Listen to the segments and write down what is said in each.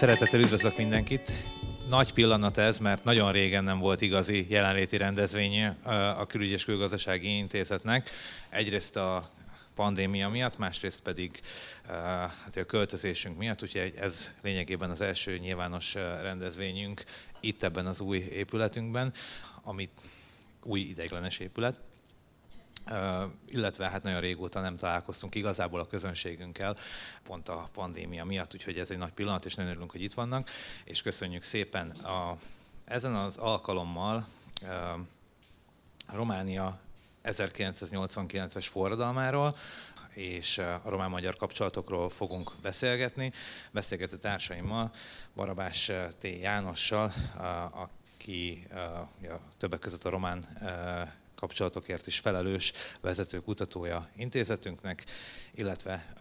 Szeretettel üdvözlök mindenkit. Nagy pillanat ez, mert nagyon régen nem volt igazi jelenléti rendezvény a Külügy és Külgazdasági Intézetnek. Egyrészt a pandémia miatt, másrészt pedig hát a költözésünk miatt, úgyhogy ez lényegében az első nyilvános rendezvényünk itt ebben az új épületünkben, amit új ideiglenes épület illetve hát nagyon régóta nem találkoztunk igazából a közönségünkkel, pont a pandémia miatt, úgyhogy ez egy nagy pillanat, és nagyon örülünk, hogy itt vannak, és köszönjük szépen. A, ezen az alkalommal Románia 1989-es forradalmáról, és a román-magyar kapcsolatokról fogunk beszélgetni. Beszélgető társaimmal, Barabás T. Jánossal, aki többek között a román kapcsolatokért is felelős vezető kutatója intézetünknek, illetve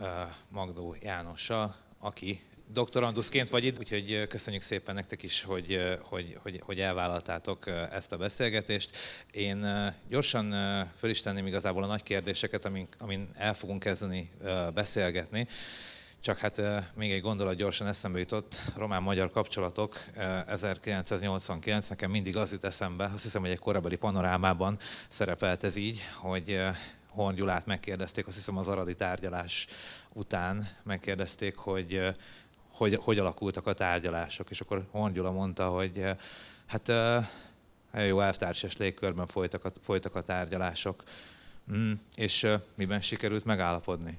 Magdó Jánossal, aki doktoranduszként vagy itt, úgyhogy köszönjük szépen nektek is, hogy, hogy, hogy, hogy elvállaltátok ezt a beszélgetést. Én gyorsan föl is tenném igazából a nagy kérdéseket, amin, amin el fogunk kezdeni beszélgetni. Csak hát még egy gondolat gyorsan eszembe jutott, román-magyar kapcsolatok 1989, nekem mindig az jut eszembe, azt hiszem, hogy egy korabeli panorámában szerepelt ez így, hogy Horn Gyulát megkérdezték, azt hiszem az aradi tárgyalás után megkérdezték, hogy hogy, hogy alakultak a tárgyalások, és akkor Horn Gyula mondta, hogy hát nagyon jó elvtársas légkörben folytak a, folytak a tárgyalások, mm, és miben sikerült megállapodni?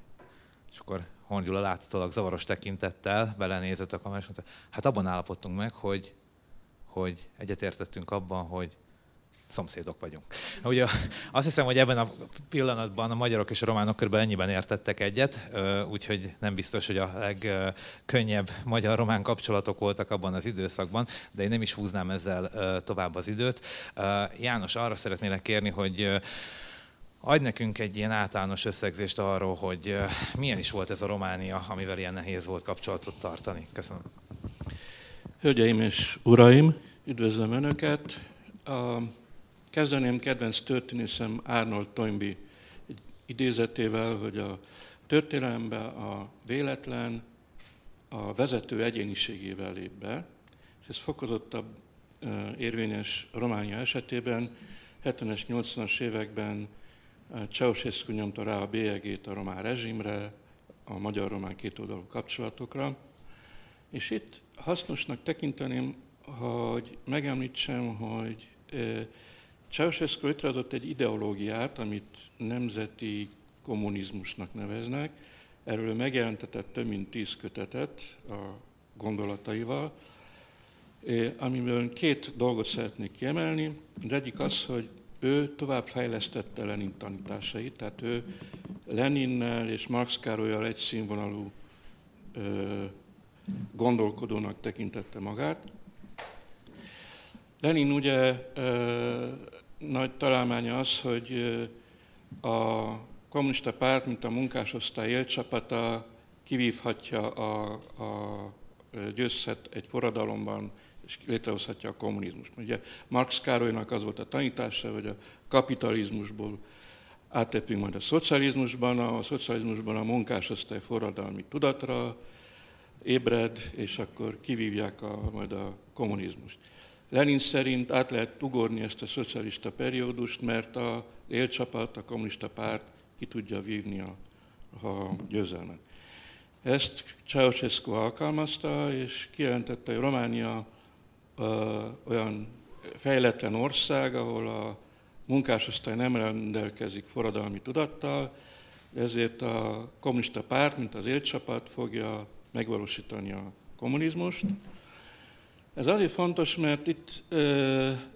És akkor Horn Gyula láthatólag zavaros tekintettel belenézett a kamerás, hát abban állapodtunk meg, hogy, hogy egyetértettünk abban, hogy szomszédok vagyunk. Ugye azt hiszem, hogy ebben a pillanatban a magyarok és a románok körülbelül ennyiben értettek egyet, úgyhogy nem biztos, hogy a legkönnyebb magyar-román kapcsolatok voltak abban az időszakban, de én nem is húznám ezzel tovább az időt. János, arra szeretnélek kérni, hogy Adj nekünk egy ilyen általános összegzést arról, hogy milyen is volt ez a Románia, amivel ilyen nehéz volt kapcsolatot tartani. Köszönöm. Hölgyeim és uraim, üdvözlöm Önöket. Kezdeném kedvenc történészem Arnold Toynbee idézetével, hogy a történelembe a véletlen a vezető egyéniségével lép be, és ez fokozottabb érvényes Románia esetében 70-es, 80-as években Ceausescu nyomta rá a bélyegét a román rezsimre, a magyar-román kétoldalú kapcsolatokra, és itt hasznosnak tekinteném, hogy megemlítsem, hogy Ceausescu létrehozott egy ideológiát, amit nemzeti kommunizmusnak neveznek. Erről megjelentetett több mint tíz kötetet a gondolataival, amiből két dolgot szeretnék kiemelni. Az egyik az, hogy ő tovább fejlesztette Lenin tanításait, tehát ő Leninnel és Marx Károlyal egy színvonalú ö, gondolkodónak tekintette magát. Lenin ugye ö, nagy találmánya az, hogy a kommunista párt, mint a munkásosztály élcsapata kivívhatja a, a győzhet egy forradalomban és létrehozhatja a kommunizmust. Ugye Marx Károlynak az volt a tanítása, hogy a kapitalizmusból átlépünk majd a szocializmusban, a szocializmusban a munkásosztály forradalmi tudatra ébred, és akkor kivívják a, majd a kommunizmust. Lenin szerint át lehet ugorni ezt a szocialista periódust, mert a élcsapat, a kommunista párt ki tudja vívni a, a győzelmet. Ezt Ceausescu alkalmazta, és kijelentette, hogy Románia olyan fejletlen ország, ahol a munkásosztály nem rendelkezik forradalmi tudattal, ezért a kommunista párt, mint az élcsapat fogja megvalósítani a kommunizmust. Ez azért fontos, mert itt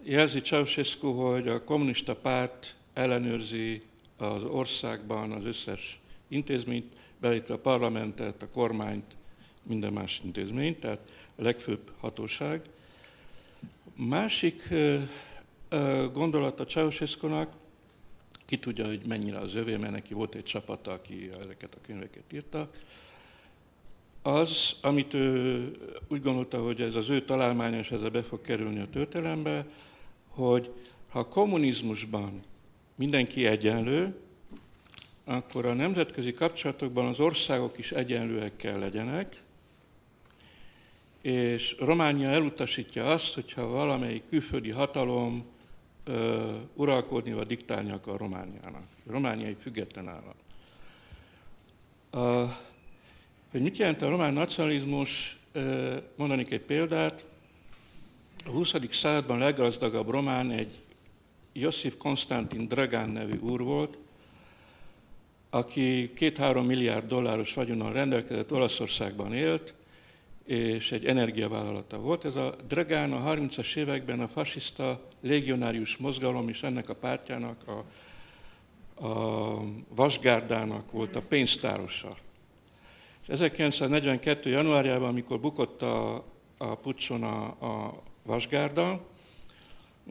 jelzi Ceausescu, hogy a kommunista párt ellenőrzi az országban az összes intézményt, belétve a parlamentet, a kormányt, minden más intézményt, tehát a legfőbb hatóság. Másik gondolata Ceausescu-nak, ki tudja, hogy mennyire az övé, mert neki volt egy csapata, aki ezeket a könyveket írta, az, amit ő úgy gondolta, hogy ez az ő találmánya, és ezzel be fog kerülni a történelembe, hogy ha a kommunizmusban mindenki egyenlő, akkor a nemzetközi kapcsolatokban az országok is egyenlőek kell legyenek, és Románia elutasítja azt, hogyha valamelyik külföldi hatalom ö, uralkodni vagy diktálni akar Romániának. Románia egy független állam. A, hogy mit jelent a román nacionalizmus, ö, mondanék egy példát. A 20. században leggazdagabb román egy Josif Konstantin Dragán nevű úr volt, aki két-három milliárd dolláros vagyonnal rendelkezett, Olaszországban élt, és egy energiavállalata volt. Ez a Dragán a 30-as években a fasiszta légionárius mozgalom és ennek a pártjának, a, a Vasgárdának volt a pénztárosa. És 1942. januárjában, amikor bukott a, a pucson a, a Vasgárda,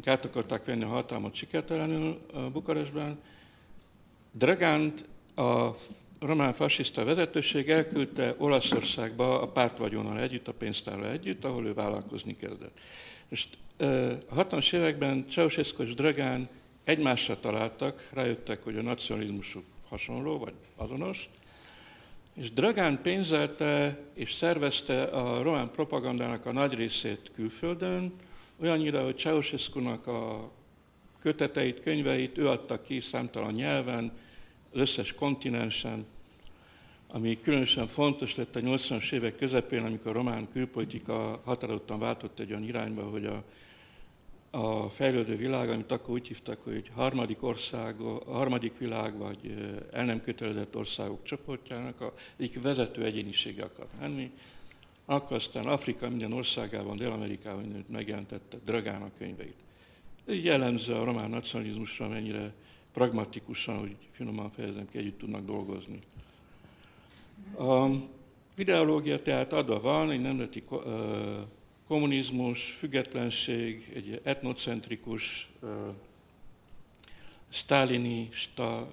át akarták venni a hatalmat sikertelenül Bukarestben, Dragánt a román fasiszta vezetőség elküldte Olaszországba a pártvagyonnal együtt, a pénztárral együtt, ahol ő vállalkozni kezdett. És a 60-as években Ceausescu és Dragán egymásra találtak, rájöttek, hogy a nacionalizmusuk hasonló, vagy azonos, és Dragán pénzelte és szervezte a román propagandának a nagy részét külföldön, olyannyira, hogy ceausescu a köteteit, könyveit ő adta ki számtalan nyelven, az összes kontinensen, ami különösen fontos lett a 80-as évek közepén, amikor a román külpolitika határozottan váltott egy olyan irányba, hogy a, a fejlődő világ, amit akkor úgy hívtak, hogy harmadik ország, a harmadik világ, vagy el nem kötelezett országok csoportjának a egyik vezető egyénisége akar lenni. Akkor aztán Afrika minden országában, Dél-Amerikában megjelentette Dragán a könyveit. Jellemző a román nacionalizmusra, mennyire pragmatikusan, hogy finoman fejezem ki, együtt tudnak dolgozni. A ideológia tehát adva van, egy nemzeti kommunizmus, függetlenség, egy etnocentrikus, sztálinista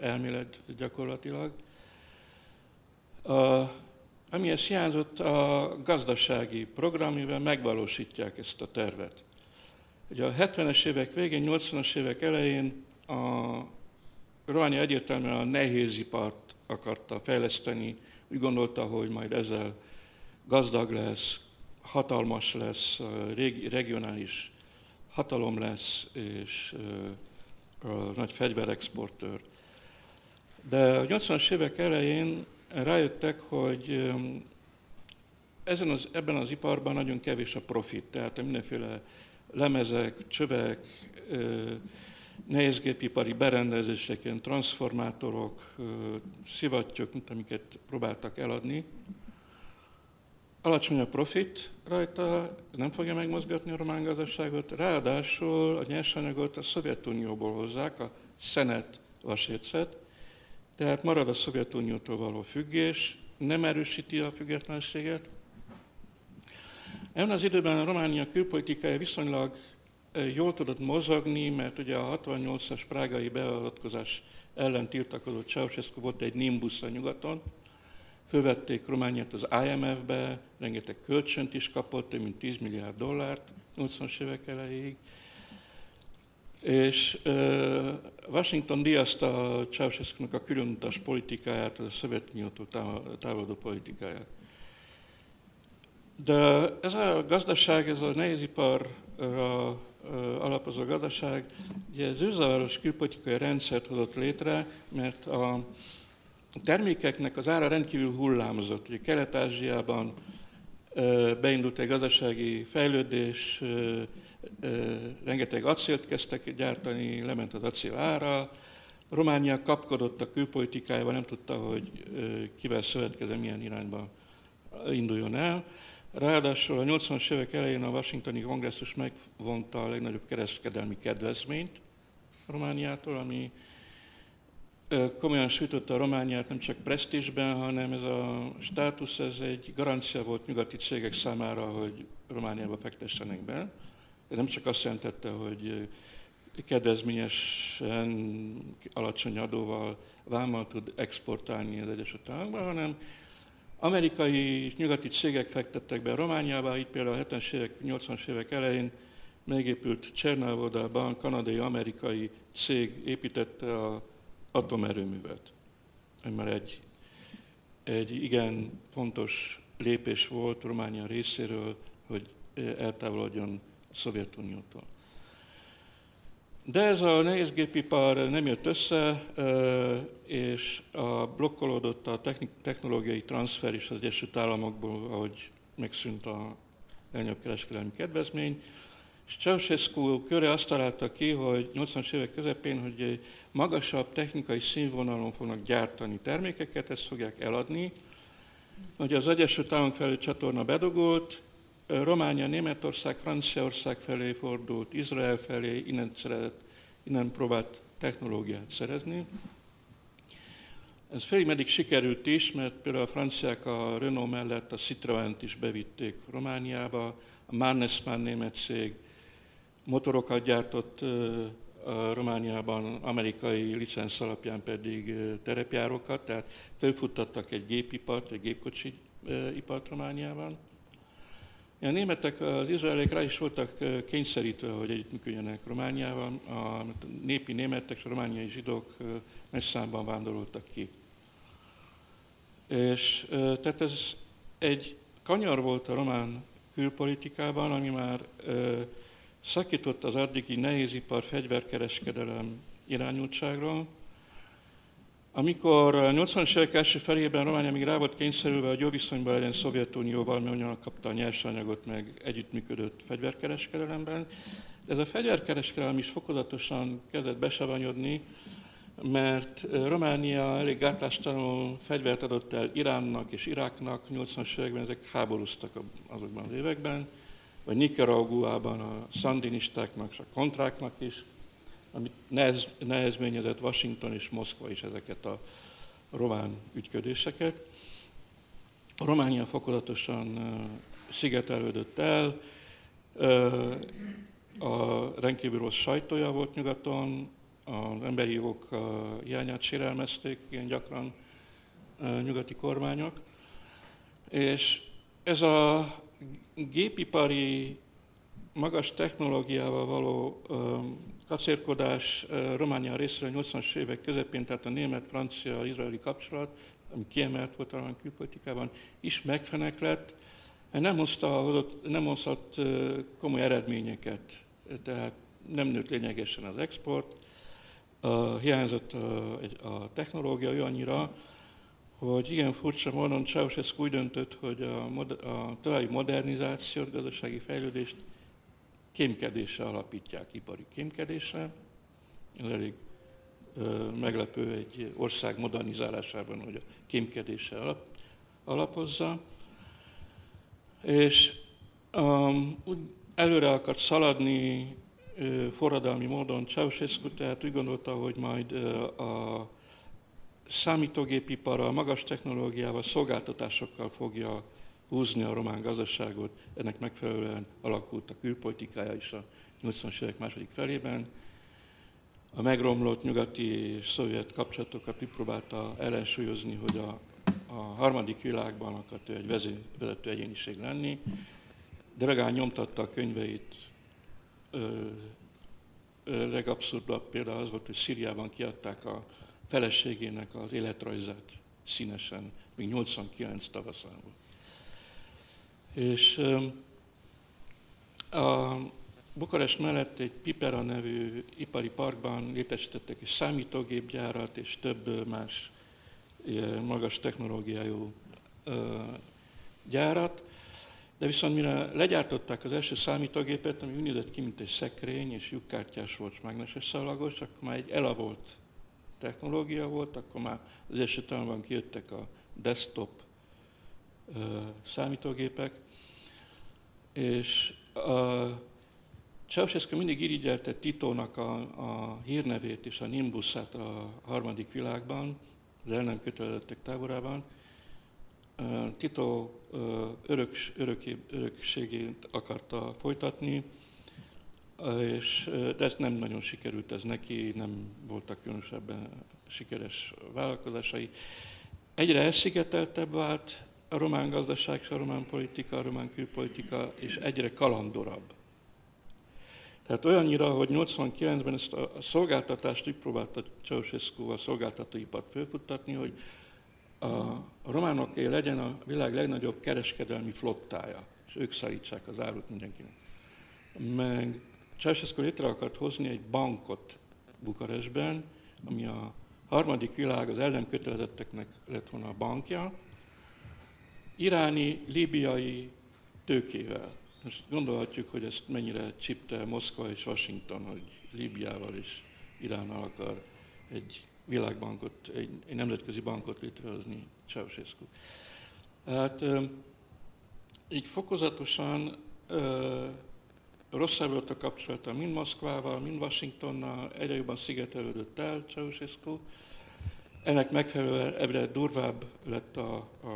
elmélet gyakorlatilag. A, amihez hiányzott a gazdasági program, mivel megvalósítják ezt a tervet. Ugye a 70-es évek végén, 80-as évek elején a Románia egyértelműen a nehézipart akarta fejleszteni, úgy gondolta, hogy majd ezzel gazdag lesz, hatalmas lesz, regionális hatalom lesz, és nagy fegyverexportőr. De a 80-as évek elején rájöttek, hogy ezen az, ebben az iparban nagyon kevés a profit, tehát mindenféle lemezek, csövek, nehézgépipari berendezések, ilyen transformátorok, szivattyok, mint amiket próbáltak eladni. Alacsony a profit rajta, nem fogja megmozgatni a román gazdaságot, ráadásul a nyersanyagot a Szovjetunióból hozzák, a szenet vasércet, tehát marad a Szovjetuniótól való függés, nem erősíti a függetlenséget. Ebben az időben a Románia külpolitikája viszonylag jól tudott mozogni, mert ugye a 68-as prágai beavatkozás ellen tiltakozott Ceausescu volt egy Nimbus a nyugaton, fölvették Romániát az IMF-be, rengeteg kölcsönt is kapott, több mint 10 milliárd dollárt 80-as évek elejéig, és Washington díjazta ceausescu a különutas politikáját, a Szovjetuniótól távolodó politikáját. De ez a gazdaság, ez a nehéziparra alapozó gazdaság, ugye ez őzavaros külpolitikai rendszert hozott létre, mert a termékeknek az ára rendkívül hullámzott. Ugye Kelet-Ázsiában beindult egy gazdasági fejlődés, rengeteg acélt kezdtek gyártani, lement az acél ára, Románia kapkodott a külpolitikájával, nem tudta, hogy kivel szövetkezem, milyen irányba induljon el. Ráadásul a 80-as évek elején a Washingtoni kongresszus megvonta a legnagyobb kereskedelmi kedvezményt Romániától, ami komolyan sütötte a Romániát nem csak presztízsben, hanem ez a státusz, ez egy garancia volt nyugati cégek számára, hogy Romániába fektessenek be. Ez nem csak azt jelentette, hogy kedvezményesen, alacsony adóval, vámmal tud exportálni az Egyesült Államokba, hanem Amerikai és nyugati cégek fektettek be Romániába, itt például a 70-es évek, 80-as évek elején megépült Csernávodában kanadai-amerikai cég építette az atomerőművet. Mert egy, egy igen fontos lépés volt Románia részéről, hogy eltávolodjon a Szovjetuniótól. De ez a nehézgépipar nem jött össze, és a blokkolódott a technológiai transfer is az Egyesült Államokból, ahogy megszűnt a legnagyobb kereskedelmi kedvezmény. És Ceausescu köre azt találta ki, hogy 80-as évek közepén, hogy egy magasabb technikai színvonalon fognak gyártani termékeket, ezt fogják eladni. Hogy az Egyesült Államok felé csatorna bedugult, Románia, Németország, Franciaország felé fordult, Izrael felé, innen, szeret, innen próbált technológiát szerezni. Ez félig sikerült is, mert például a franciák a Renault mellett a citroën is bevitték Romániába, a Mannesmann német cég motorokat gyártott a Romániában, amerikai licensz alapján pedig terepjárókat, tehát felfuttattak egy gépipart, egy gépkocsi ipart Romániában. A németek, az izraelék rá is voltak kényszerítve, hogy együttműködjenek Romániával. A népi németek és a romániai zsidók nagy számban vándoroltak ki. És tehát ez egy kanyar volt a román külpolitikában, ami már szakított az addigi nehézipar fegyverkereskedelem irányultságról, amikor a 80-as évek első felében Románia még rá volt kényszerülve, hogy jó viszonyban legyen Szovjetunióval, mert onnan kapta a nyersanyagot, meg együttműködött fegyverkereskedelemben. Ez a fegyverkereskedelem is fokozatosan kezdett besavanyodni, mert Románia elég gátlástalanul fegyvert adott el Iránnak és Iráknak, 80-as években ezek háborúztak azokban az években, vagy Nicaraguában a szandinistáknak és a kontráknak is, amit nehez, nehezményezett Washington és Moszkva is ezeket a román ügyködéseket. A Románia fokozatosan szigetelődött el, a rendkívül rossz sajtója volt nyugaton, az emberi jogok hiányát sérelmezték ilyen gyakran nyugati kormányok, és ez a gépipari magas technológiával való kacérkodás Románia részéről 80-as évek közepén, tehát a német-francia-izraeli kapcsolat, ami kiemelt volt a külpolitikában, is megfenek lett, nem, hozta, nem hozott komoly eredményeket, tehát nem nőtt lényegesen az export, hiányzott a, a technológia olyannyira, hogy igen furcsa módon Ceausescu úgy döntött, hogy a, a további modernizációt, gazdasági fejlődést kémkedésre alapítják, ipari kémkedésre. Ez elég ö, meglepő egy ország modernizálásában, hogy a kémkedésre alap, alapozza. És um, úgy előre akart szaladni ö, forradalmi módon Ceausescu, tehát úgy gondolta, hogy majd ö, a számítógépipar a magas technológiával, szolgáltatásokkal fogja húzni a román gazdaságot, ennek megfelelően alakult a külpolitikája is a 80-as évek második felében. A megromlott nyugati és szovjet kapcsolatokat próbálta ellensúlyozni, hogy a, a harmadik világban akart egy vezető egyéniség lenni, de legalább nyomtatta a könyveit. Ö, legabszurdabb példa az volt, hogy Szíriában kiadták a feleségének az életrajzát színesen, még 89 tavaszán volt. És a Bukarest mellett egy Pipera nevű ipari parkban létesítettek egy számítógépgyárat és több más magas technológiájú gyárat, de viszont mire legyártották az első számítógépet, ami úgy nézett ki, mint egy szekrény, és lyukkártyás volt, mágneses szalagos, akkor már egy elavolt technológia volt, akkor már az első talán kijöttek a desktop számítógépek, és Ceausescu mindig irigyelte Titónak a, a hírnevét és a Nimbusát a harmadik világban, az el nem kötelezettek táborában. Tito örök, örök, örökségét akarta folytatni, és, de ez nem nagyon sikerült ez neki, nem voltak különösebben sikeres vállalkozásai. Egyre elszigeteltebb vált, a román gazdaság, a román politika, a román külpolitika, és egyre kalandorabb. Tehát olyannyira, hogy 89-ben ezt a szolgáltatást úgy próbálta Ceausescu a szolgáltatóipart fölfuttatni, hogy a románoké legyen a világ legnagyobb kereskedelmi flottája, és ők szállítsák az árut mindenkinek. Meg Ceausescu létre akart hozni egy bankot Bukarestben, ami a harmadik világ az ellen kötelezetteknek lett volna a bankja, iráni, libiai tőkével. Most gondolhatjuk, hogy ezt mennyire csipte Moszkva és Washington, hogy Líbiával és Iránnal akar egy világbankot, egy, egy nemzetközi bankot létrehozni Ceausescu. Hát így fokozatosan rosszabb volt a kapcsolata mind Moszkvával, mind Washingtonnal, egyre jobban szigetelődött el Ceausescu. Ennek megfelelően egyre durvább lett a, a,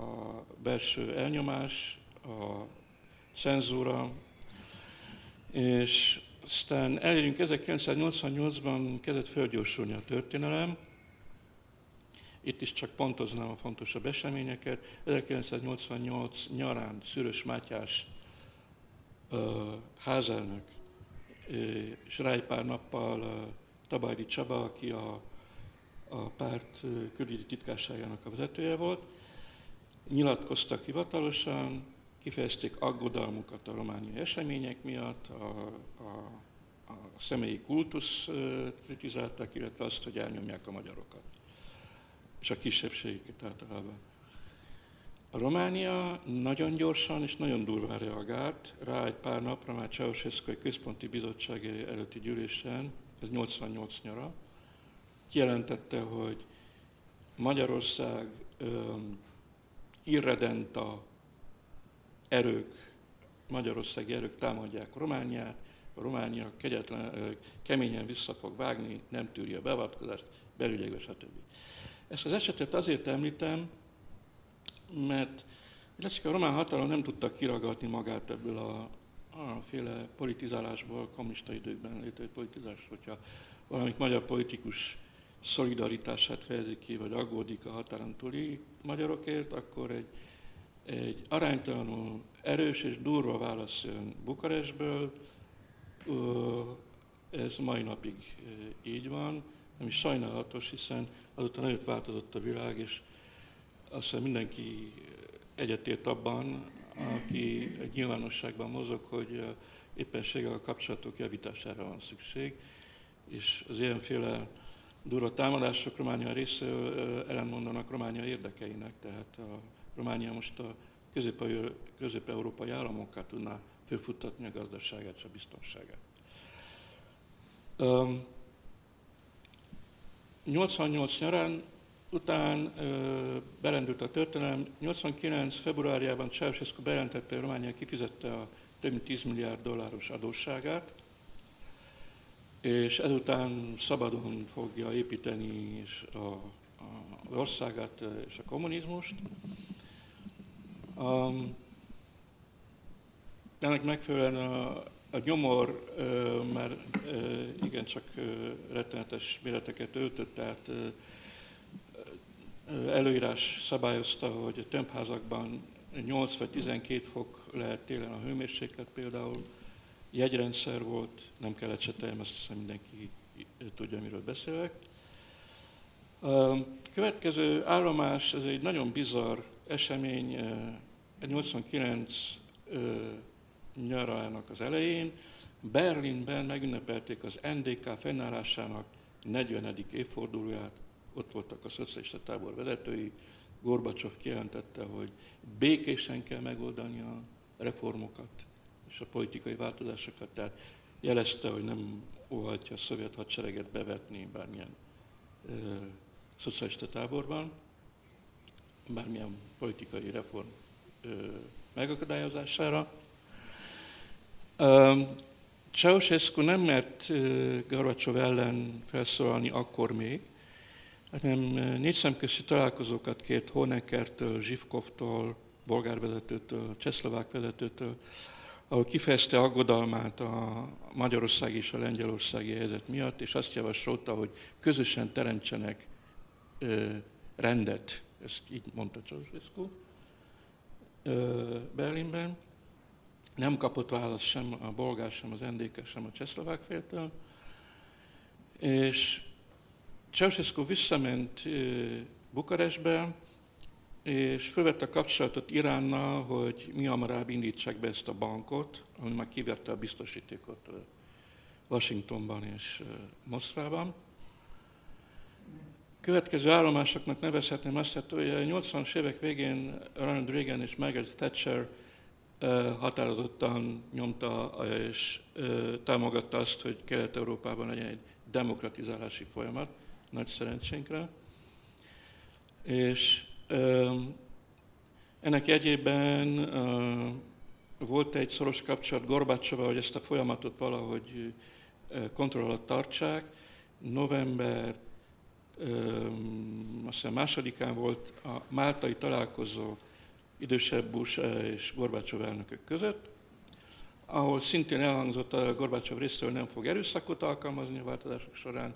a belső elnyomás, a cenzúra, és aztán elérünk 1988-ban kezdett fölgyorsulni a történelem. Itt is csak pontoznám a fontosabb eseményeket. 1988 nyarán Szűrös Mátyás házelnök, és rá egy pár nappal Tabajdi Csaba, aki a, a párt külügyi titkárságának a vezetője volt, nyilatkoztak hivatalosan, kifejezték aggodalmukat a romániai események miatt, a, a, a személyi kultusz kritizálták, illetve azt, hogy elnyomják a magyarokat, és a kisebbségeket általában. A Románia nagyon gyorsan és nagyon durván reagált, rá egy pár napra már Ceausescu egy központi bizottság előtti gyűlésen, ez 88 nyara, kijelentette, hogy Magyarország um, irredenta erők, magyarországi erők támadják Romániát, a Románia kegyetlen, keményen vissza fog vágni, nem tűri a beavatkozást, belügyekbe, stb. Ezt az esetet azért említem, mert illetve a román hatalom nem tudta kiragadni magát ebből a, a féle politizálásból, kommunista időkben létrejött politizás, hogyha valamit magyar politikus szolidaritását fejezi ki, vagy aggódik a határon túli magyarokért, akkor egy, egy aránytalanul erős és durva válasz jön Bukarestből. Ez mai napig így van, ami sajnálatos, hiszen azóta nagyot változott a világ, és azt hiszem mindenki egyetért abban, aki egy nyilvánosságban mozog, hogy éppenséggel a kapcsolatok javítására van szükség, és az ilyenféle durva támadások Románia részéről ellenmondanak Románia érdekeinek, tehát a Románia most a közép-európai államokkal tudná fölfuttatni a gazdaságát és a biztonságát. 88 nyarán után belendült a történelem. 89. februárjában Ceausescu bejelentette, hogy Románia kifizette a több mint 10 milliárd dolláros adósságát, és ezután szabadon fogja építeni és a, a, az országát és a kommunizmust. Um, ennek megfelelően a, a nyomor ö, már ö, igencsak ö, rettenetes méreteket öltött, tehát ö, előírás szabályozta, hogy a tömbházakban 8 vagy 12 fok lehet télen a hőmérséklet például, jegyrendszer volt, nem kellett se tejem, azt mindenki tudja, miről beszélek. Következő állomás, ez egy nagyon bizarr esemény, 89 nyarának az elején, Berlinben megünnepelték az NDK fennállásának 40. évfordulóját, ott voltak a szocialista tábor vezetői, Gorbacsov kijelentette, hogy békésen kell megoldani a reformokat és a politikai változásokat, tehát jelezte, hogy nem óhatja a szovjet hadsereget bevetni bármilyen ö, szocialista táborban, bármilyen politikai reform ö, megakadályozására. Ceausescu nem mert Gorbacsov ellen felszólalni akkor még, hanem négy szemközi találkozókat kért Honeckertől, Zsivkovtól, bolgárvezetőtől, csehszlovák vezetőtől, ahol kifejezte aggodalmát a Magyarország és a Lengyelországi helyzet miatt, és azt javasolta, hogy közösen teremtsenek rendet, ezt így mondta Ceausescu Berlinben. Nem kapott választ sem a bolgár, sem az NDK, sem a csehszlovák féltől, és Ceausescu visszament Bukarestbe, és felvette a kapcsolatot Iránnal, hogy mi hamarabb indítsák be ezt a bankot, ami már kivette a biztosítékot Washingtonban és Moszkvában. Következő állomásoknak nevezhetném azt, hogy a 80-as évek végén Ronald Reagan és Margaret Thatcher határozottan nyomta és támogatta azt, hogy Kelet-Európában legyen egy demokratizálási folyamat, nagy szerencsénkre. És ennek jegyében volt egy szoros kapcsolat Gorbácsova, hogy ezt a folyamatot valahogy kontroll alatt tartsák. November azt másodikán volt a máltai találkozó idősebb Bush és Gorbácsov elnökök között, ahol szintén elhangzott a Gorbácsov részéről, nem fog erőszakot alkalmazni a változások során.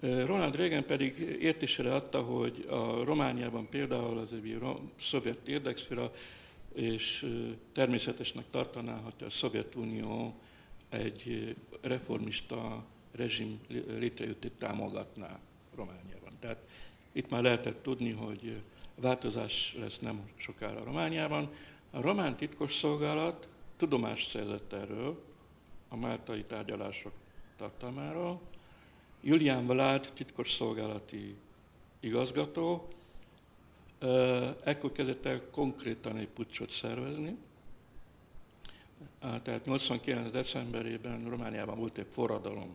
Ronald Reagan pedig értésére adta, hogy a Romániában például az egy szovjet érdekszféra, és természetesnek tartaná, hogy a Szovjetunió egy reformista rezsim létrejöttét támogatná Romániában. Tehát itt már lehetett tudni, hogy változás lesz nem sokára Romániában. A román titkosszolgálat tudomást szerzett erről, a máltai tárgyalások tartalmáról. Julián Vlád titkosszolgálati igazgató ekkor kezdett el konkrétan egy pucsot szervezni. Tehát 89. decemberében Romániában volt egy forradalom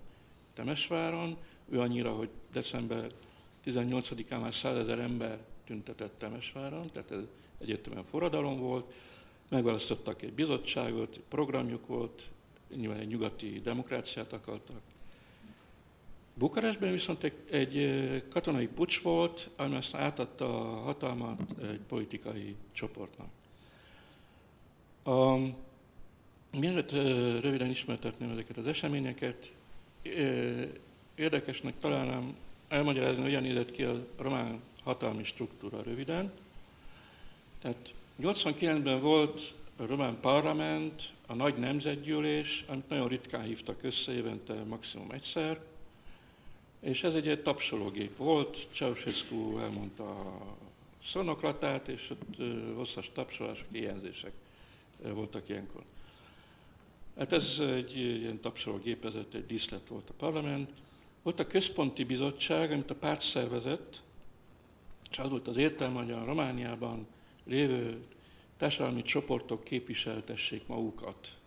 Temesváron, ő annyira, hogy december 18-án már 100 ezer ember tüntetett Temesváron, tehát ez egyértelműen forradalom volt. Megválasztottak egy bizottságot, egy programjuk volt, nyilván egy nyugati demokráciát akartak. Bukarestben viszont egy, egy katonai pucs volt, ami aztán átadta a hatalmat egy politikai csoportnak. A, mielőtt röviden ismertetném ezeket az eseményeket, érdekesnek találnám elmagyarázni, hogyan nézett ki a román hatalmi struktúra röviden. Tehát 89-ben volt a román parlament, a nagy nemzetgyűlés, amit nagyon ritkán hívtak össze, évente maximum egyszer, és ez egy, egy tapsológép volt, Ceausescu elmondta a szonoklatát, és ott hosszas tapsolások, éjjelzések voltak ilyenkor. Hát ez egy ilyen tapsológépezet, egy díszlet volt a parlament. Volt a központi bizottság, amit a párt szervezett, és az volt az értelme, hogy a Romániában lévő társadalmi csoportok képviseltessék magukat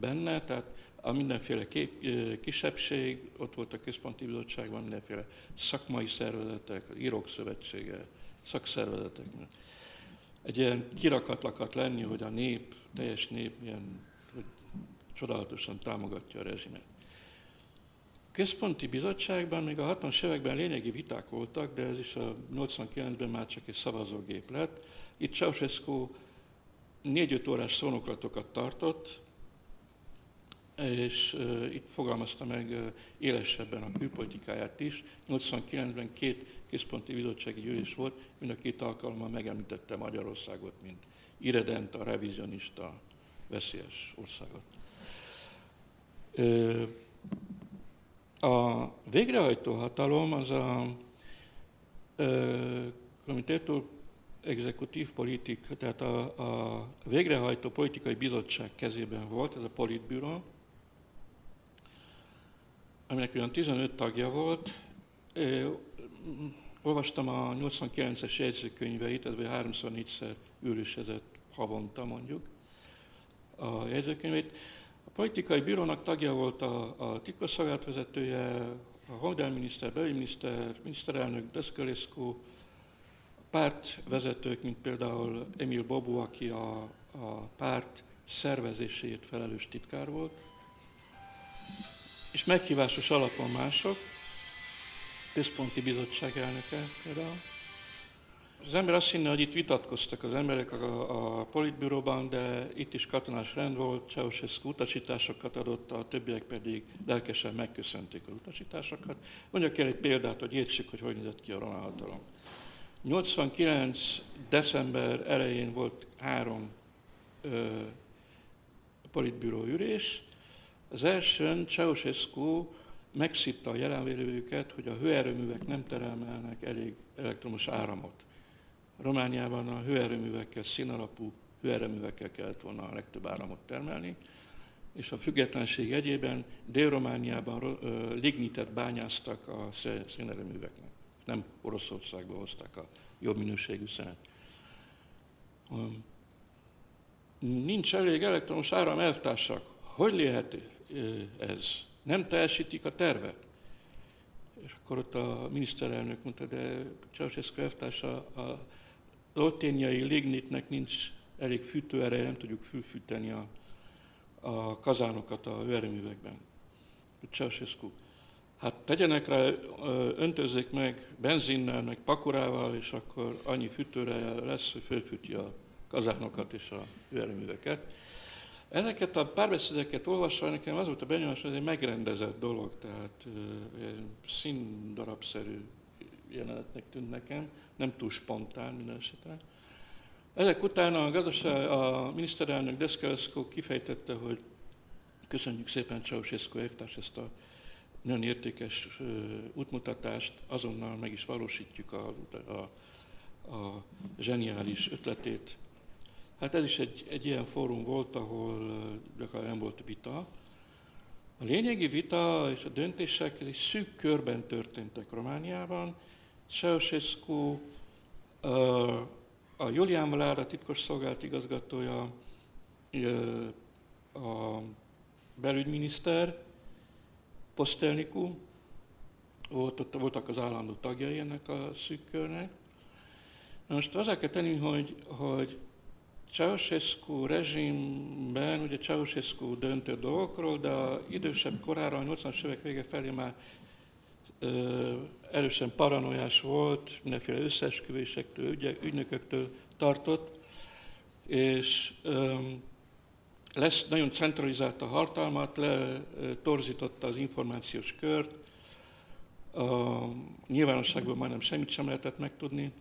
benne, tehát a mindenféle kép, kisebbség, ott volt a központi bizottságban mindenféle szakmai szervezetek, az írók szövetsége, szakszervezetek. Egy ilyen kirakatlakat lenni, hogy a nép, teljes nép ilyen, hogy csodálatosan támogatja a rezsimet központi bizottságban még a 60-as években lényegi viták voltak, de ez is a 89-ben már csak egy szavazógép lett. Itt Ceausescu négy-öt órás szónoklatokat tartott, és itt fogalmazta meg élesebben a külpolitikáját is. 89-ben két központi bizottsági gyűlés volt, mind a két alkalommal megemlítette Magyarországot, mint irredent, a revizionista, veszélyes országot. A végrehajtó hatalom az a Komitetul Exekutív Politik, tehát a, a végrehajtó politikai bizottság kezében volt, ez a politbüro, aminek olyan 15 tagja volt. Olvastam a 89-es jegyzőkönyveit, ez vagy háromszor, négyszer ülésezett havonta mondjuk a jegyzőkönyveit politikai bírónak tagja volt a, a titkosszolgálat vezetője, a honvédelminiszter, belügyminiszter, miniszterelnök Deszkeleszkó, pártvezetők, mint például Emil Bobu, aki a, a párt szervezéséért felelős titkár volt, és meghívásos alapon mások, központi bizottság elnöke például, az ember azt hinne, hogy itt vitatkoztak az emberek a, a politbüróban, de itt is katonás rend volt, Ceausescu utasításokat adott, a többiek pedig lelkesen megköszönték az utasításokat. Mondjak el egy példát, hogy értsük, hogy hogy nézett ki a román hatalom. 89. december elején volt három ö, politbüró ürés. Az elsőn Ceausescu megszitta a jelenlévőket, hogy a hőerőművek nem termelnek elég elektromos áramot Romániában a hőerőművekkel, színalapú hőerőművekkel kellett volna a legtöbb áramot termelni, és a függetlenség egyében Dél-Romániában lignitet bányáztak a szénerőműveknek. Nem Oroszországba hozták a jobb minőségű szenet. Nincs elég elektromos áram elvtársak. Hogy lehet ez? Nem teljesítik a tervet. És akkor ott a miniszterelnök mondta, de Ceausescu elvtársa a olténiai lignitnek nincs elég fűtőereje, nem tudjuk fülfűteni a, a kazánokat a hőerőművekben. Ceausescu. Hát tegyenek rá, öntözzék meg benzinnel, meg pakorával, és akkor annyi fűtőre lesz, hogy fölfűti a kazánokat és a hőerőműveket. Ezeket a párbeszédeket olvasva nekem az volt a benyomás, hogy ez egy megrendezett dolog, tehát színdarabszerű jelenetnek tűnt nekem, nem túl spontán minden esetre. Ezek után a, gazdaság, a miniszterelnök Deszkeleszkó kifejtette, hogy köszönjük szépen Ceausescu évtárs ezt a nagyon értékes útmutatást, azonnal meg is valósítjuk a, a, a zseniális ötletét. Hát ez is egy, egy ilyen fórum volt, ahol gyakorlatilag nem volt vita. A lényegi vita és a döntések egy szűk körben történtek Romániában. Ceausescu a Julián Vláda titkos szolgált igazgatója, a belügyminiszter, Postelniku, volt, ott voltak az állandó tagjai ennek a szűk körnek. Na most hozzá kell tenni, hogy, hogy Ceausescu rezsimben, ugye Ceausescu döntő dolgokról, de a idősebb korára, a 80-as évek vége felé már ö, erősen paranoiás volt, mindenféle összeesküvésektől, ügy, ügynököktől tartott, és ö, lesz, nagyon centralizálta a hatalmat, letorzította az információs kört, a nyilvánosságban majdnem semmit sem lehetett megtudni,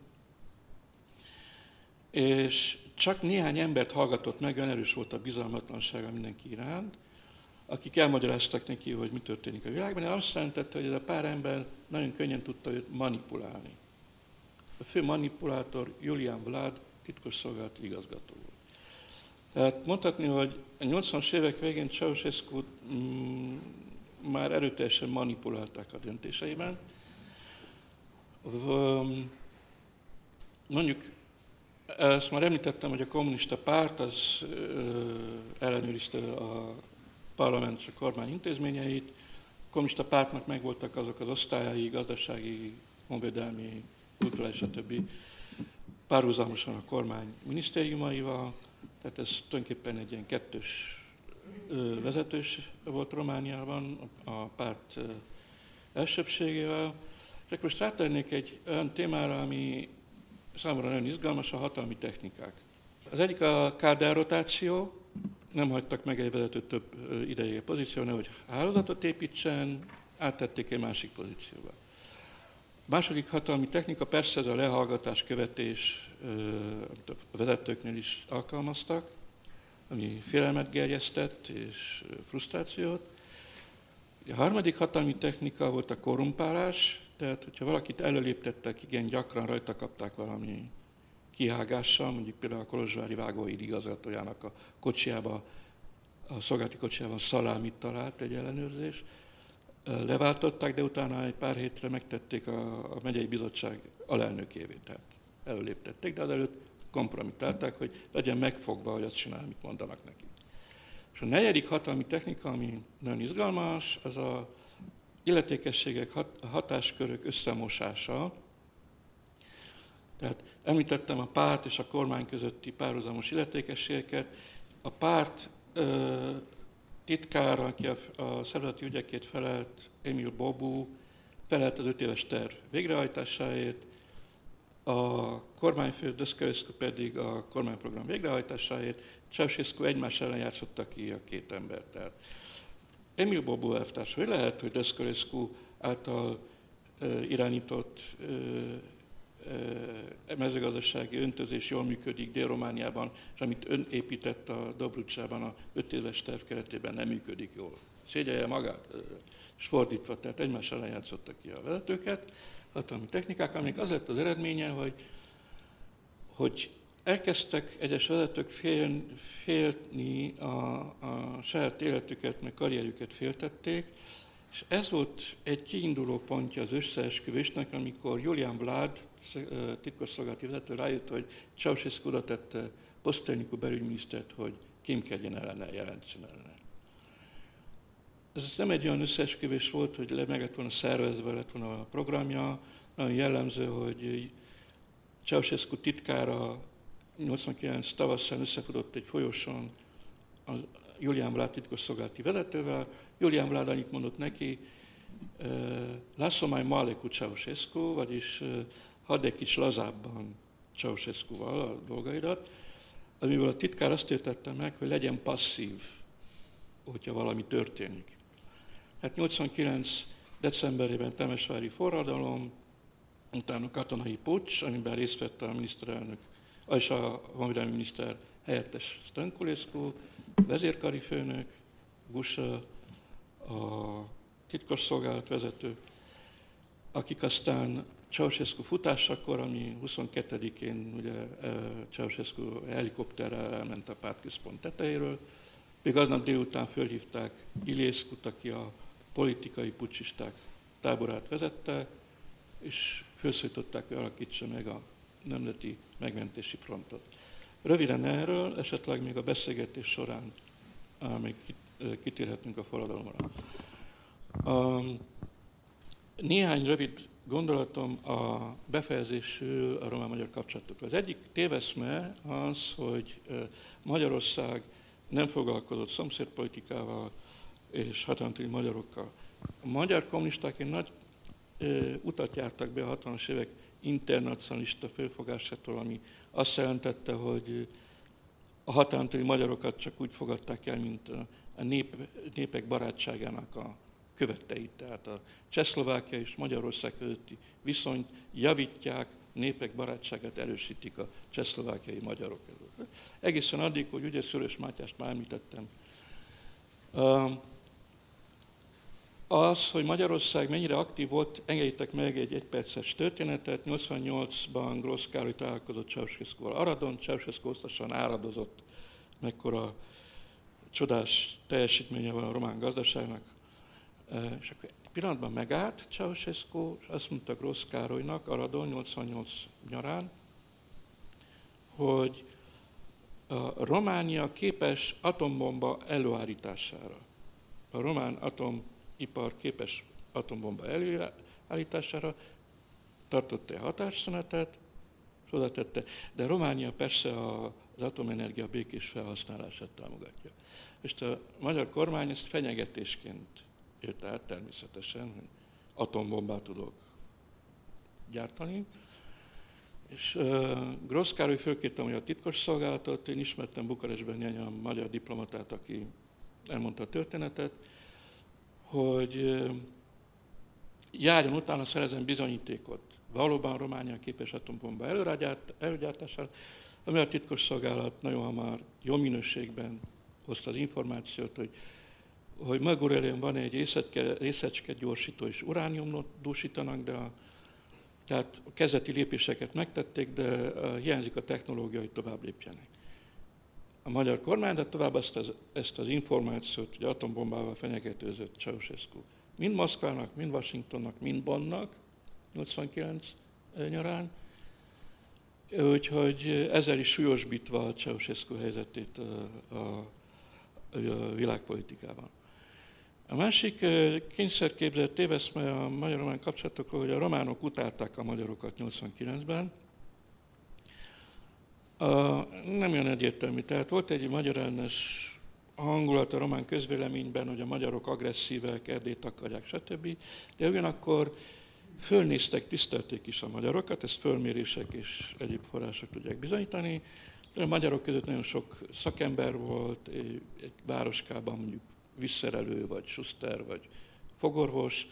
és csak néhány embert hallgatott meg, olyan erős volt a bizalmatlansága mindenki iránt, akik elmagyaráztak neki, hogy mi történik a világban, és azt jelentette, hogy ez a pár ember nagyon könnyen tudta őt manipulálni. A fő manipulátor Julian Vlad, titkosszolgált igazgató volt. Tehát mondhatni, hogy a 80-as évek végén Ceausescu mm, már erőteljesen manipulálták a döntéseiben. Mondjuk, ezt már említettem, hogy a kommunista párt az ellenőrizte a parlament és a kormány intézményeit. A kommunista pártnak megvoltak azok az osztályai, gazdasági, honvédelmi, kulturális, stb. párhuzamosan a kormány minisztériumaival. Tehát ez tulajdonképpen egy ilyen kettős vezetős volt Romániában a párt elsőbségével. És akkor most rátennék egy olyan témára, ami számomra nagyon izgalmas, a hatalmi technikák. Az egyik a kádárrotáció, nem hagytak meg egy vezetőt több ideig a pozíció, hogy hálózatot építsen, áttették egy másik pozícióba. Második hatalmi technika persze ez a lehallgatás, követés, amit a vezetőknél is alkalmaztak, ami félelmet gerjesztett és frusztrációt. A harmadik hatalmi technika volt a korrumpálás, tehát hogyha valakit előléptettek, igen, gyakran rajta kapták valami kihágással, mondjuk például a Kolozsvári vágóid igazgatójának a kocsiába, a szolgálati kocsiában szalámit talált egy ellenőrzés, leváltották, de utána egy pár hétre megtették a, a megyei bizottság alelnökévé, tehát előléptették, de előtt kompromittálták, hogy legyen megfogva, hogy azt csinál, amit mondanak neki. És a negyedik hatalmi technika, ami nagyon izgalmas, az a illetékességek, hatáskörök összemosása. Tehát említettem a párt és a kormány közötti párhuzamos illetékességeket. A párt ö, titkára, aki a, a szervezeti ügyekért felelt, Emil Bobu, felelt az öt éves terv végrehajtásáért, a kormányfő Döszkölszku pedig a kormányprogram végrehajtásáért, Ceausescu egymás ellen játszotta ki a két embert. Tehát Emil Bobo elvtárs, hogy lehet, hogy Döszkölszku által irányított mezőgazdasági öntözés jól működik Dél-Romániában, és amit ön épített a Dobrucsában a öt éves terv keretében nem működik jól. Szégyelje magát, és fordítva, tehát egymás ellen játszottak ki a vezetőket, hatalmi technikák, aminek az lett az eredménye, hogy hogy elkezdtek egyes vezetők fél, félni a, a saját életüket, meg karrierüket féltették, és ez volt egy kiinduló pontja az összeesküvésnek, amikor Julian Vlád, titkosszolgálati vezető rájött, hogy Ceausescu oda tette Posztelnikú belügyminisztert, hogy kémkedjen ellene, jelentsen ellene. Ez nem egy olyan összeesküvés volt, hogy le meg lett volna szervezve, lett volna a programja, nagyon jellemző, hogy Ceausescu titkára 89 tavasszal összefutott egy folyosón a Julián Vlád titkosszolgálati vezetővel. Julián Vlád annyit mondott neki, lászom mai maleku Ceausescu, vagyis hadd egy kis lazábban Ceausescu-val a dolgaidat, amiből a titkár azt értette meg, hogy legyen passzív, hogyha valami történik. Hát 89 decemberében Temesvári forradalom, utána katonai pucs, amiben részt vett a miniszterelnök, és a honvédelmi miniszter helyettes Stankulescu, vezérkari főnök, Gusa, a titkosszolgálat vezető, akik aztán Ceausescu futásakor, ami 22-én ugye Ceausescu helikopterrel elment a pártközpont tetejéről, még aznap délután fölhívták Ilészkut, aki a politikai pucsisták táborát vezette, és felszólították, hogy alakítsa meg a Nemzeti Megmentési Frontot. Röviden erről, esetleg még a beszélgetés során még kitérhetünk a forradalomra. Néhány rövid gondolatom a befejezésül a román-magyar kapcsolatokról. Az egyik téveszme az, hogy Magyarország nem foglalkozott szomszédpolitikával és hatalmi magyarokkal. A magyar kommunisták egy nagy utat jártak be a 60-as évek internacionalista fölfogásától, ami azt jelentette, hogy a határontúli magyarokat csak úgy fogadták el, mint a nép, népek barátságának a követeit. Tehát a Csehszlovákia és Magyarország közötti viszonyt javítják, népek barátságát erősítik a csehszlovákiai magyarok között. Egészen addig, hogy ugye Szörös Mátyást már említettem, az, hogy Magyarország mennyire aktív volt, engedjétek meg egy egyperces történetet. 88-ban Grossz Károly találkozott Ceausescu-val Aradon, Ceausescu osztosan áradozott, mekkora csodás teljesítménye van a román gazdaságnak. E, és akkor egy pillanatban megállt Ceausescu, és azt mondta Grossz Károlynak Aradon 88 nyarán, hogy a Románia képes atombomba előállítására. A román atom ipar képes atombomba előállítására, tartott egy hatásszünetet, és. De Románia persze az atomenergia békés felhasználását támogatja. És a magyar kormány ezt fenyegetésként jött át természetesen, hogy atombombát tudok gyártani. És uh, Grossz Károly fölkértem, hogy a titkos szolgálatot, én ismertem Bukarestben egy magyar diplomatát, aki elmondta a történetet, hogy járjon utána, szerezen bizonyítékot. Valóban Románia képes atombomba előgyártására, ami a titkos szolgálat nagyon hamar jó minőségben hozta az információt, hogy, hogy Magurelén van egy részecske, részecske gyorsító és urániumot dúsítanak, de a, tehát a kezdeti lépéseket megtették, de hiányzik a technológia, hogy tovább lépjenek a magyar kormány, de tovább ezt az, ezt az információt, hogy atombombával fenyegetőzött Ceausescu. Mind Moszkvának, mind Washingtonnak, mind Bonnnak 89 nyarán, úgyhogy ezzel is súlyosbítva a Ceausescu helyzetét a, a, a világpolitikában. A másik kényszerképzett téveszme a magyar-román kapcsolatokról, hogy a románok utálták a magyarokat 89-ben, nem olyan egyértelmű. Tehát volt egy magyar ellenes hangulat a román közvéleményben, hogy a magyarok agresszívek, Erdélyt akarják, stb. De ugyanakkor fölnéztek, tisztelték is a magyarokat, ezt fölmérések és egyéb források tudják bizonyítani. De a magyarok között nagyon sok szakember volt, egy városkában mondjuk visszerelő, vagy suszter, vagy fogorvos.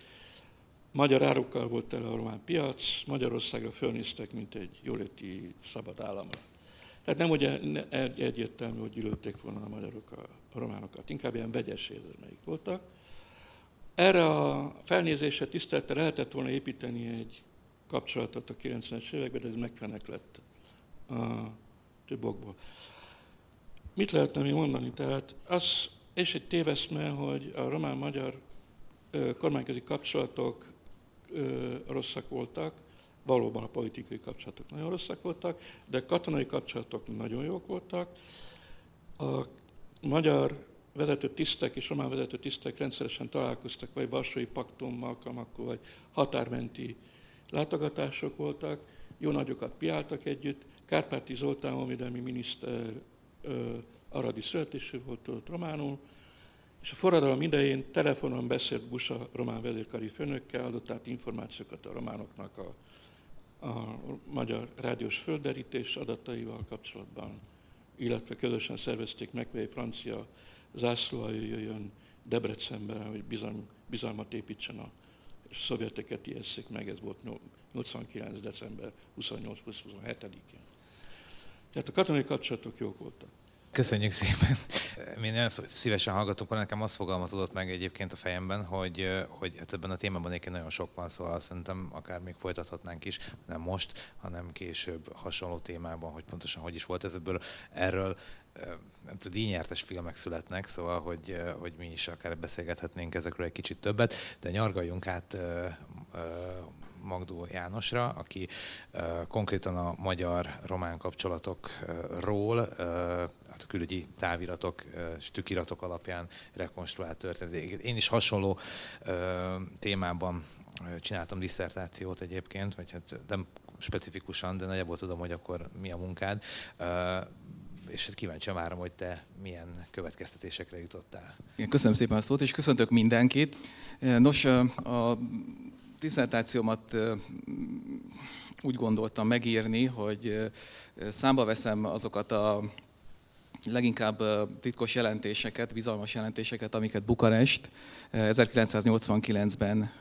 Magyar árukkal volt tele a román piac, Magyarországra fölnéztek, mint egy jóléti szabad államra. Tehát nem ugye egy, egyértelmű, hogy gyűlölték volna a magyarok a, a románokat, inkább ilyen vegyes érzelmeik voltak. Erre a felnézésre, tiszteletre lehetett volna építeni egy kapcsolatot a 90-es években, de ez megfenek lett több okból. Mit lehetne még mondani? Tehát az, és egy téveszme, hogy a román-magyar kormányközi kapcsolatok rosszak voltak, valóban a politikai kapcsolatok nagyon rosszak voltak, de katonai kapcsolatok nagyon jók voltak. A magyar vezető tisztek és román vezető tisztek rendszeresen találkoztak, vagy Varsói Paktum alkalmakkor, vagy határmenti látogatások voltak, jó nagyokat piáltak együtt. Kárpáti Zoltán honvédelmi miniszter aradi születésű volt ott románul, és a forradalom idején telefonon beszélt Busa román vezérkari főnökkel, adott át információkat a románoknak a, a magyar rádiós földerítés adataival kapcsolatban, illetve közösen szervezték meg, hogy egy francia zászló jöjjön Debrecenbe, hogy bizalm, bizalmat építsen a és szovjeteket ijesszék meg, ez volt 89. december 28-27-én. Tehát a katonai kapcsolatok jók voltak. Köszönjük szépen. Mi nagyon szívesen hallgatunk, nekem azt fogalmazódott meg egyébként a fejemben, hogy, hogy hát ebben a témában egyébként nagyon sok van, szóval szerintem akár még folytathatnánk is, nem most, hanem később hasonló témában, hogy pontosan hogy is volt ez ebből. Erről nem tudom, díjnyertes filmek születnek, szóval, hogy, hogy mi is akár beszélgethetnénk ezekről egy kicsit többet, de nyargaljunk át Magdó Jánosra, aki konkrétan a magyar-román kapcsolatokról hát a külügyi táviratok és tükiratok alapján rekonstruált történet. Én is hasonló témában csináltam diszertációt egyébként, vagy hát nem specifikusan, de nagyjából tudom, hogy akkor mi a munkád és hát kíváncsi várom, hogy te milyen következtetésekre jutottál. Igen, köszönöm szépen a szót, és köszöntök mindenkit. Nos, a diszertációmat úgy gondoltam megírni, hogy számba veszem azokat a leginkább titkos jelentéseket, bizalmas jelentéseket, amiket Bukarest 1989-ben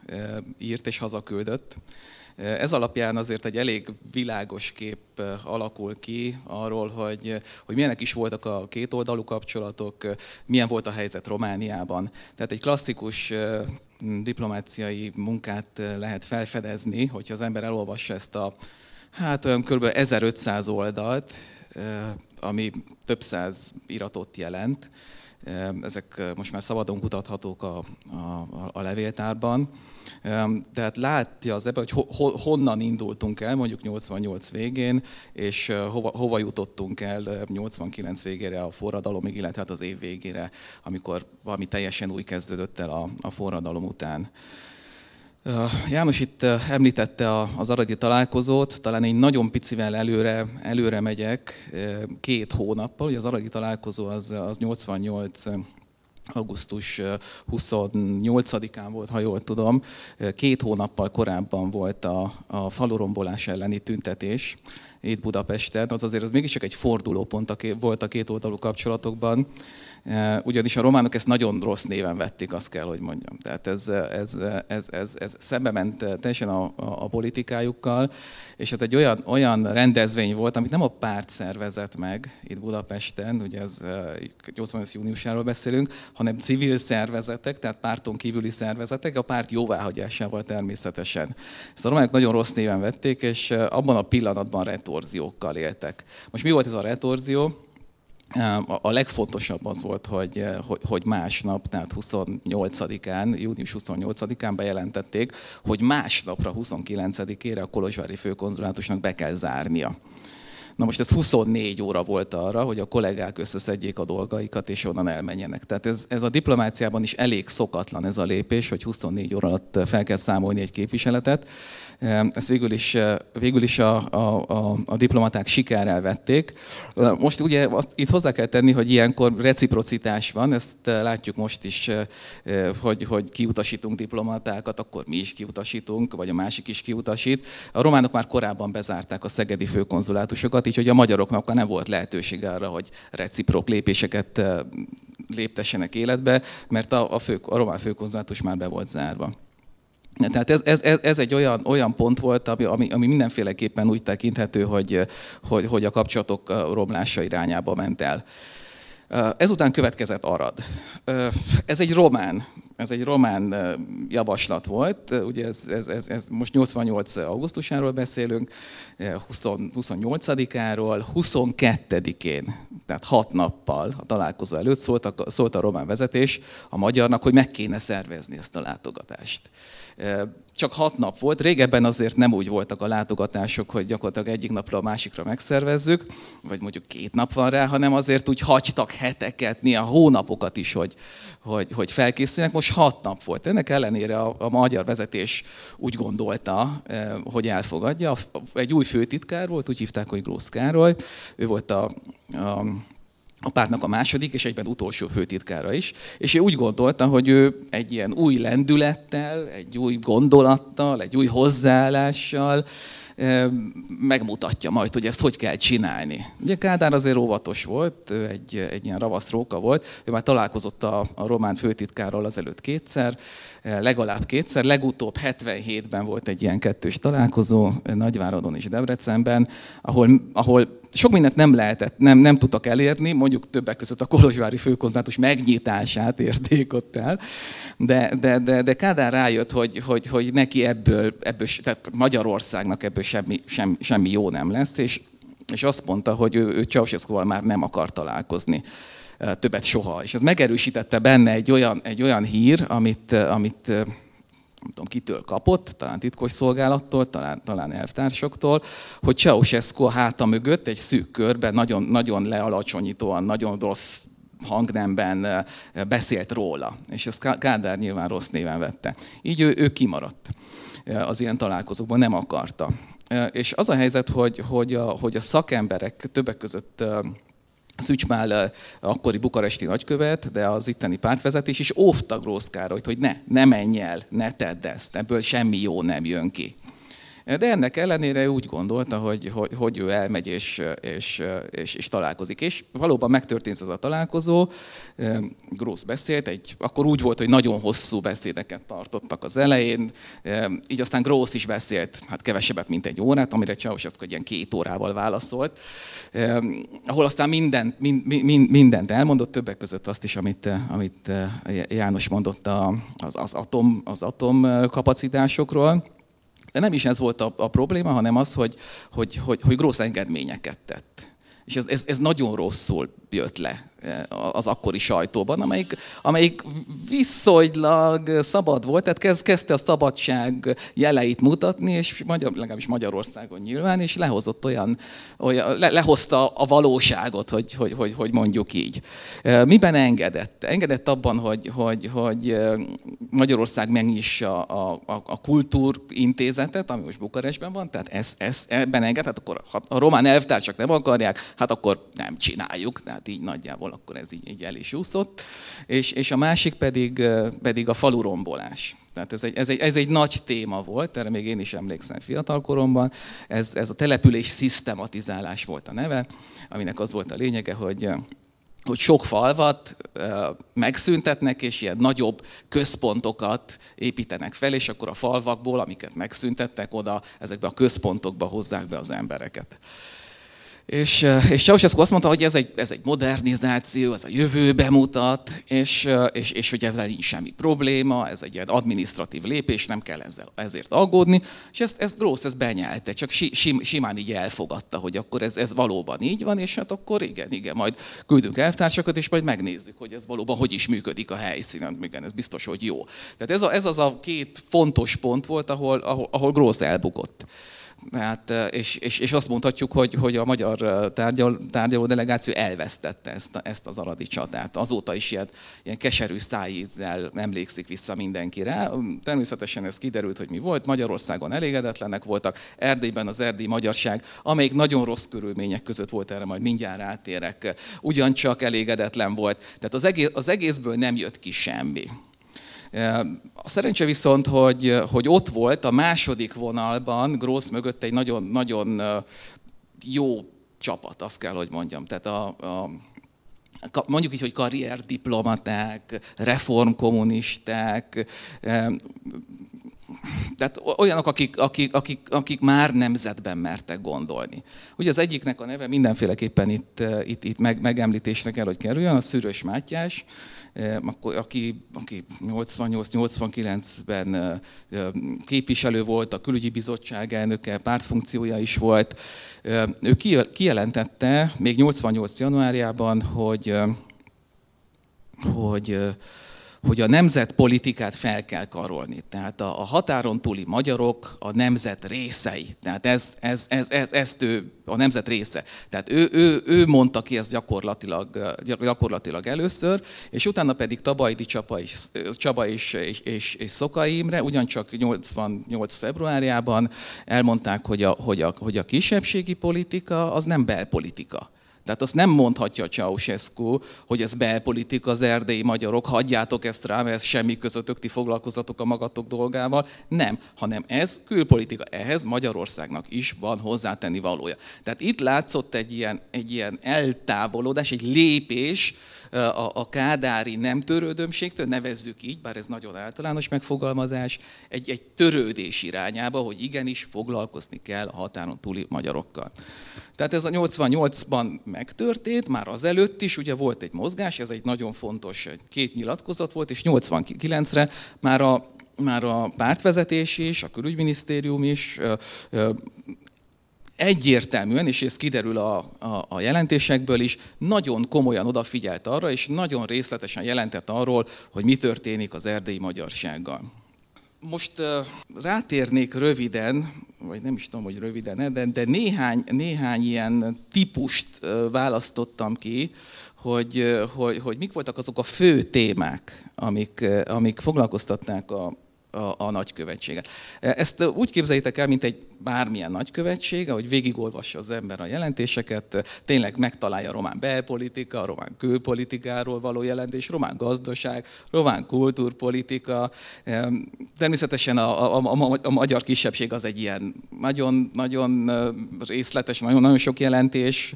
írt és hazaküldött. Ez alapján azért egy elég világos kép alakul ki arról, hogy, hogy milyenek is voltak a kétoldalú kapcsolatok, milyen volt a helyzet Romániában. Tehát egy klasszikus diplomáciai munkát lehet felfedezni, hogyha az ember elolvassa ezt a hát olyan kb. 1500 oldalt, ami több száz iratot jelent. Ezek most már szabadon kutathatók a, a, a levéltárban. Tehát látja az ebben, hogy ho, honnan indultunk el, mondjuk 88 végén, és hova, hova jutottunk el 89 végére a forradalomig, illetve hát az év végére, amikor valami teljesen új kezdődött el a, a forradalom után. János itt említette az aradi találkozót, talán egy nagyon picivel előre, előre megyek, két hónappal, ugye az aradi találkozó az, az 88 augusztus 28-án volt, ha jól tudom, két hónappal korábban volt a, a falurombolás elleni tüntetés itt Budapesten, az azért az mégiscsak egy fordulópont volt a két oldalú kapcsolatokban. Eh, ugyanis a románok ezt nagyon rossz néven vették, azt kell, hogy mondjam. Tehát ez, ez, ez, ez, ez szembe ment teljesen a, a, a politikájukkal, és ez egy olyan, olyan rendezvény volt, amit nem a párt szervezett meg itt Budapesten, ugye ez 88. Eh, júniusáról beszélünk, hanem civil szervezetek, tehát párton kívüli szervezetek, a párt jóváhagyásával természetesen. Ezt a románok nagyon rossz néven vették, és eh, abban a pillanatban retorziókkal éltek. Most mi volt ez a retorzió? A legfontosabb az volt, hogy, hogy másnap, tehát 28-án, június 28-án bejelentették, hogy másnapra, 29-ére a Kolozsvári főkonzulátusnak be kell zárnia. Na most ez 24 óra volt arra, hogy a kollégák összeszedjék a dolgaikat, és onnan elmenjenek. Tehát ez, ez a diplomáciában is elég szokatlan ez a lépés, hogy 24 óra alatt fel kell számolni egy képviseletet. Ezt végül is, végül is a, a, a, a diplomaták sikerrel vették. Most ugye azt, itt hozzá kell tenni, hogy ilyenkor reciprocitás van, ezt látjuk most is, hogy, hogy kiutasítunk diplomatákat, akkor mi is kiutasítunk, vagy a másik is kiutasít. A románok már korábban bezárták a szegedi főkonzulátusokat, így hogy a magyaroknak nem volt lehetőség arra, hogy reciprok lépéseket léptessenek életbe, mert a, a, fő, a román főkonzulátus már be volt zárva. Tehát ez, ez, ez egy olyan, olyan pont volt, ami, ami, ami mindenféleképpen úgy tekinthető, hogy, hogy, hogy a kapcsolatok romlása irányába ment el. Ezután következett Arad. Ez egy román ez egy román javaslat volt, ugye ez, ez, ez, ez most 88. augusztusáról beszélünk, 20, 28-áról, 22-én, tehát hat nappal a találkozó előtt szólt a, szólt a román vezetés a magyarnak, hogy meg kéne szervezni ezt a látogatást csak hat nap volt. Régebben azért nem úgy voltak a látogatások, hogy gyakorlatilag egyik napra a másikra megszervezzük, vagy mondjuk két nap van rá, hanem azért úgy hagytak heteket, néha hónapokat is, hogy, hogy, hogy felkészüljenek. Most hat nap volt. Ennek ellenére a, a magyar vezetés úgy gondolta, hogy elfogadja. Egy új főtitkár volt, úgy hívták, hogy Grósz Károly. Ő volt a, a a pártnak a második és egyben utolsó főtitkára is, és ő úgy gondolta, hogy ő egy ilyen új lendülettel, egy új gondolattal, egy új hozzáállással megmutatja majd, hogy ezt hogy kell csinálni. Ugye Kádár azért óvatos volt, egy, egy ilyen ravasztróka volt, ő már találkozott a, a román főtitkárral azelőtt kétszer, legalább kétszer, legutóbb 77-ben volt egy ilyen kettős találkozó Nagyváradon és Debrecenben, ahol, ahol sok mindent nem lehetett, nem, nem tudtak elérni, mondjuk többek között a Kolozsvári főkonzulátus megnyitását érték ott el, de, de, de, de Kádár rájött, hogy, hogy, hogy neki ebből, ebből, tehát Magyarországnak ebből semmi, semmi, semmi jó nem lesz, és, és azt mondta, hogy ő, ő Ceausescu-val már nem akar találkozni többet soha. És ez megerősítette benne egy olyan, egy olyan hír, amit, amit nem tudom, kitől kapott, talán titkos szolgálattól, talán, talán elvtársoktól, hogy Ceausescu a háta mögött egy szűk körben nagyon, nagyon lealacsonyítóan, nagyon rossz hangnemben beszélt róla. És ezt Kádár nyilván rossz néven vette. Így ő, ő kimaradt az ilyen találkozókban, nem akarta. És az a helyzet, hogy, hogy, a, hogy a szakemberek többek között Szücsmál akkori bukaresti nagykövet, de az itteni pártvezetés is óvta Grósz Károlyt, hogy ne, ne menj el, ne tedd ezt, ebből semmi jó nem jön ki. De ennek ellenére úgy gondolta, hogy, hogy, hogy ő elmegy és, és, és, és találkozik. És valóban megtörtént ez a találkozó. Grósz beszélt, egy, akkor úgy volt, hogy nagyon hosszú beszédeket tartottak az elején. Így aztán Grósz is beszélt, hát kevesebbet, mint egy órát, amire Ceausescu egy ilyen két órával válaszolt. Ahol aztán mindent, mind, mind, mindent elmondott, többek között azt is, amit, amit János mondott az, az, atom, az atom kapacitásokról. De nem is ez volt a, a probléma, hanem az, hogy, hogy, hogy, hogy grossz engedményeket tett. És ez, ez, ez nagyon rosszul jött le az akkori sajtóban, amelyik, amelyik viszonylag szabad volt, tehát kezd, kezdte a szabadság jeleit mutatni, és magyar, legalábbis Magyarországon nyilván, és lehozott olyan, olyan le, lehozta a valóságot, hogy, hogy, hogy, hogy mondjuk így. Miben engedett? Engedett abban, hogy, hogy, hogy Magyarország megnyissa a, a, a kultúrintézetet, ami most Bukarestben van, tehát ez, ez, ebben enged, hát akkor ha a román elvtársak nem akarják, hát akkor nem csináljuk, tehát így nagyjából ahol akkor ez így, így el is úszott. És, és a másik pedig, pedig a falurombolás. Tehát ez egy, ez, egy, ez egy nagy téma volt, erre még én is emlékszem fiatalkoromban. Ez, ez a település szisztematizálás volt a neve, aminek az volt a lényege, hogy hogy sok falvat megszüntetnek, és ilyen nagyobb központokat építenek fel, és akkor a falvakból, amiket megszüntettek, oda ezekbe a központokba hozzák be az embereket. És, és Ceausescu azt mondta, hogy ez egy, ez egy modernizáció, ez a jövőbe mutat, és, és, és hogy ezzel nincs semmi probléma, ez egy ilyen administratív lépés, nem kell ezzel, ezért aggódni. És ezt, ezt Grósz ezt benyelte, csak si, sim, simán így elfogadta, hogy akkor ez, ez valóban így van, és hát akkor igen, igen, majd küldünk elvtársakat, és majd megnézzük, hogy ez valóban hogy is működik a helyszínen. Igen, ez biztos, hogy jó. Tehát ez, a, ez az a két fontos pont volt, ahol, ahol, ahol Grósz elbukott. Hát, és, és, és azt mondhatjuk, hogy, hogy a magyar tárgyal, tárgyaló delegáció elvesztette ezt, ezt az aradi csatát. Azóta is ilyen, ilyen keserű szájízzel emlékszik vissza mindenki rá. Természetesen ez kiderült, hogy mi volt. Magyarországon elégedetlenek voltak, Erdélyben az erdélyi magyarság, amelyik nagyon rossz körülmények között volt, erre majd mindjárt átérek, ugyancsak elégedetlen volt. Tehát az, egész, az egészből nem jött ki semmi. A szerencse viszont, hogy, hogy ott volt a második vonalban, Grósz mögött egy nagyon, nagyon jó csapat, azt kell, hogy mondjam. Tehát a, a mondjuk így, hogy karrierdiplomaták, reformkommunisták, tehát olyanok, akik, akik, akik, akik már nemzetben mertek gondolni. Ugye az egyiknek a neve mindenféleképpen itt, itt, itt meg, megemlítésre kell, hogy kerüljön, a Szűrös Mátyás, akkor, aki, aki 88-89-ben képviselő volt, a külügyi bizottság elnöke, pártfunkciója is volt. Ő kijelentette még 88. januárjában, hogy, hogy hogy a nemzetpolitikát fel kell karolni. Tehát a, határon túli magyarok a nemzet részei. Tehát ez, ez, ez, ez, ezt ő a nemzet része. Tehát ő, ő, ő mondta ki ezt gyakorlatilag, gyakorlatilag először, és utána pedig Tabajdi Csaba és, Csaba és, és, és, és Szokai Imre ugyancsak 88 februárjában elmondták, hogy a, hogy, a, hogy a kisebbségi politika az nem belpolitika. Tehát azt nem mondhatja Ceausescu, hogy ez belpolitika, az erdélyi magyarok, hagyjátok ezt rám, ez semmi közöttök, ti foglalkozatok a magatok dolgával. Nem, hanem ez külpolitika. Ehhez Magyarországnak is van hozzátenni valója. Tehát itt látszott egy ilyen, egy ilyen eltávolodás, egy lépés, a, a kádári nem törődömségtől, nevezzük így, bár ez nagyon általános megfogalmazás, egy, egy törődés irányába, hogy igenis foglalkozni kell a határon túli magyarokkal. Tehát ez a 88-ban megtörtént, már azelőtt is, ugye volt egy mozgás, ez egy nagyon fontos, két nyilatkozat volt, és 89-re már a már a pártvezetés is, a külügyminisztérium is egyértelműen, és ez kiderül a, a, a jelentésekből is, nagyon komolyan odafigyelt arra, és nagyon részletesen jelentett arról, hogy mi történik az erdélyi magyarsággal. Most uh, rátérnék röviden, vagy nem is tudom, hogy röviden, de, de néhány, néhány ilyen típust uh, választottam ki, hogy, uh, hogy, hogy mik voltak azok a fő témák, amik, amik foglalkoztatnák a, a, a nagykövetséget. Ezt úgy képzeljétek el, mint egy bármilyen nagykövetség, ahogy végigolvassa az ember a jelentéseket, tényleg megtalálja a román belpolitika, a román külpolitikáról való jelentés, román gazdaság, román kultúrpolitika. Természetesen a, a, a, a magyar kisebbség az egy ilyen nagyon, nagyon részletes, nagyon, nagyon sok jelentés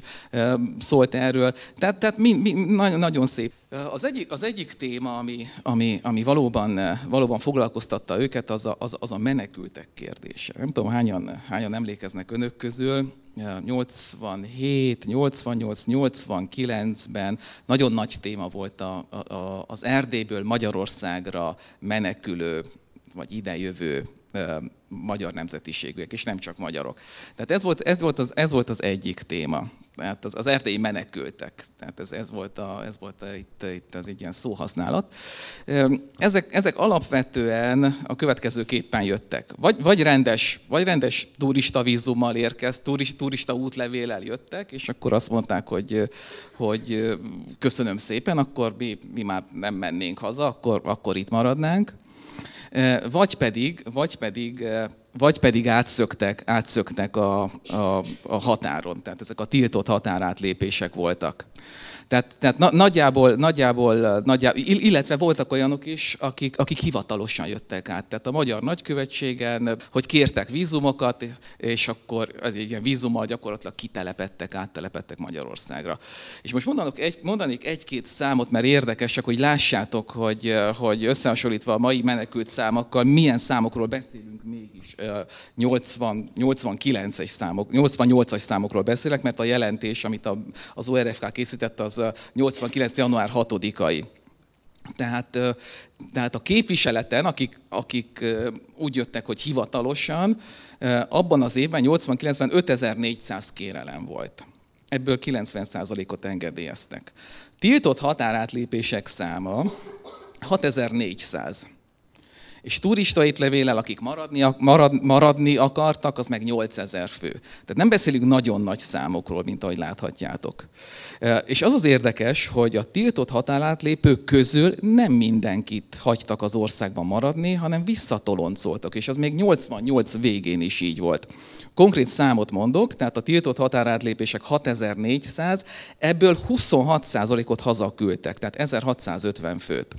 szólt erről. Tehát, tehát mi, mi, nagyon, nagyon szép. Az egyik, az egyik téma, ami, ami, ami valóban, valóban foglalkoztatta őket, az a, az, az a menekültek kérdése. Nem tudom, hányan hányan emlékeznek önök közül, 87, 88, 89-ben nagyon nagy téma volt a, a, az Erdélyből Magyarországra menekülő vagy idejövő magyar nemzetiségűek, és nem csak magyarok. Tehát ez volt, ez volt, az, ez volt az egyik téma. Tehát az, az erdélyi menekültek. Tehát ez, ez volt, a, ez volt a, itt, itt az egy ilyen szóhasználat. Ezek, ezek alapvetően a következőképpen jöttek. Vagy, vagy, rendes, vagy rendes turista vízummal érkez, turist, turista útlevéllel jöttek, és akkor azt mondták, hogy, hogy köszönöm szépen, akkor mi, mi már nem mennénk haza, akkor, akkor itt maradnánk vagy pedig, vagy pedig, vagy pedig átszöktek, átszöktek a, a, a határon, tehát ezek a tiltott határátlépések voltak. Tehát, tehát na, nagyjából, nagyjából, nagyjából, illetve voltak olyanok is, akik, akik hivatalosan jöttek át. Tehát a magyar nagykövetségen, hogy kértek vízumokat, és akkor egy ilyen vízummal gyakorlatilag kitelepettek, áttelepettek Magyarországra. És most mondanak egy, mondanék egy-két számot, mert érdekes, csak hogy lássátok, hogy, hogy összehasonlítva a mai menekült számokkal, milyen számokról beszélünk mégis. 80, 89-es számok, 88-as számokról beszélek, mert a jelentés, amit az ORFK készített, az 89. január 6-ai. Tehát, tehát a képviseleten, akik, akik úgy jöttek, hogy hivatalosan, abban az évben, 89-ben 5400 kérelem volt. Ebből 90%-ot engedélyeztek. Tiltott határátlépések száma 6400 és turista étlevélel, akik maradni, marad, maradni akartak, az meg 8000 fő. Tehát nem beszélünk nagyon nagy számokról, mint ahogy láthatjátok. És az az érdekes, hogy a tiltott határátlépők közül nem mindenkit hagytak az országban maradni, hanem visszatoloncoltak, és az még 88 végén is így volt. Konkrét számot mondok, tehát a tiltott határátlépések 6400, ebből 26%-ot hazaküldtek, tehát 1650 főt.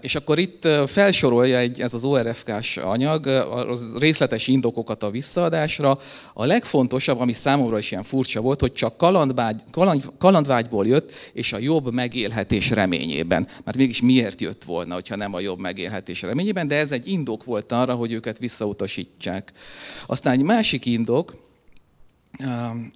És akkor itt felsorolja egy, ez az ORFK-s anyag az részletes indokokat a visszaadásra. A legfontosabb, ami számomra is ilyen furcsa volt, hogy csak kalandvágy, kaland, kalandvágyból jött, és a jobb megélhetés reményében. Mert mégis miért jött volna, hogyha nem a jobb megélhetés reményében, de ez egy indok volt arra, hogy őket visszautasítsák. Aztán egy másik indok,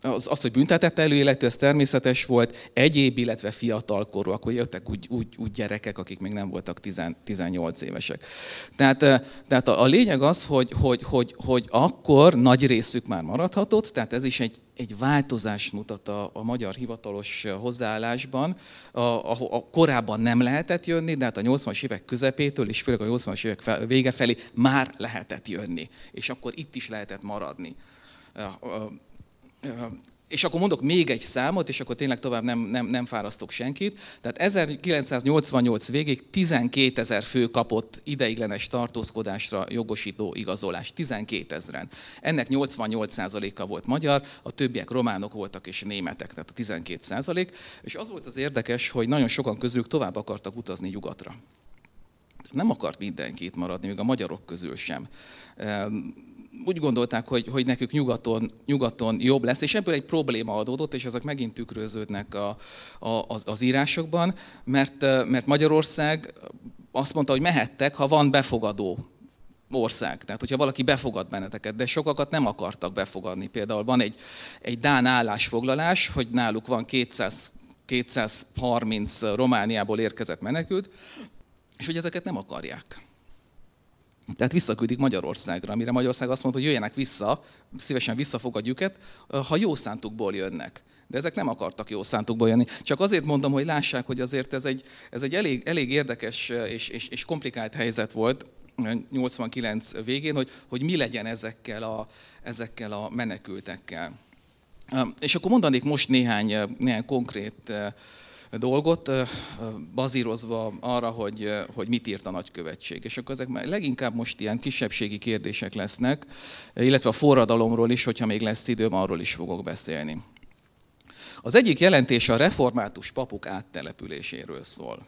az, az, hogy büntetett előéletű, ez természetes volt, egyéb, illetve fiatalkorúak, hogy jöttek úgy, úgy, úgy gyerekek, akik még nem voltak 10, 18 évesek. Tehát, tehát a, a lényeg az, hogy, hogy, hogy, hogy akkor nagy részük már maradhatott, tehát ez is egy, egy változást mutat a, a magyar hivatalos hozzáállásban. A, a, a korábban nem lehetett jönni, de hát a 80-as évek közepétől, és főleg a 80-as évek vége felé már lehetett jönni. És akkor itt is lehetett maradni és akkor mondok még egy számot, és akkor tényleg tovább nem, nem, nem fárasztok senkit. Tehát 1988 végig 12 ezer fő kapott ideiglenes tartózkodásra jogosító igazolást. 12 ezeren. Ennek 88%-a volt magyar, a többiek románok voltak és németek, tehát a 12%. És az volt az érdekes, hogy nagyon sokan közülük tovább akartak utazni nyugatra nem akart mindenki itt maradni, még a magyarok közül sem úgy gondolták, hogy, hogy nekük nyugaton, nyugaton jobb lesz, és ebből egy probléma adódott, és ezek megint tükröződnek a, a, az, az írásokban, mert, mert Magyarország azt mondta, hogy mehettek, ha van befogadó ország. Tehát, hogyha valaki befogad benneteket, de sokakat nem akartak befogadni. Például van egy, egy Dán állásfoglalás, hogy náluk van 200, 230 Romániából érkezett menekült, és hogy ezeket nem akarják. Tehát visszaküldik Magyarországra, amire Magyarország azt mondta, hogy jöjjenek vissza, szívesen visszafogadjuk őket, ha jó szántukból jönnek. De ezek nem akartak jó szántukból jönni. Csak azért mondom, hogy lássák, hogy azért ez egy, ez egy elég, elég érdekes és, és, és komplikált helyzet volt, 89 végén, hogy, hogy mi legyen ezekkel a, ezekkel a menekültekkel. És akkor mondanék most néhány, néhány konkrét dolgot, bazírozva arra, hogy, hogy mit írt a nagykövetség. És akkor ezek leginkább most ilyen kisebbségi kérdések lesznek, illetve a forradalomról is, hogyha még lesz időm, arról is fogok beszélni. Az egyik jelentés a református papuk áttelepüléséről szól.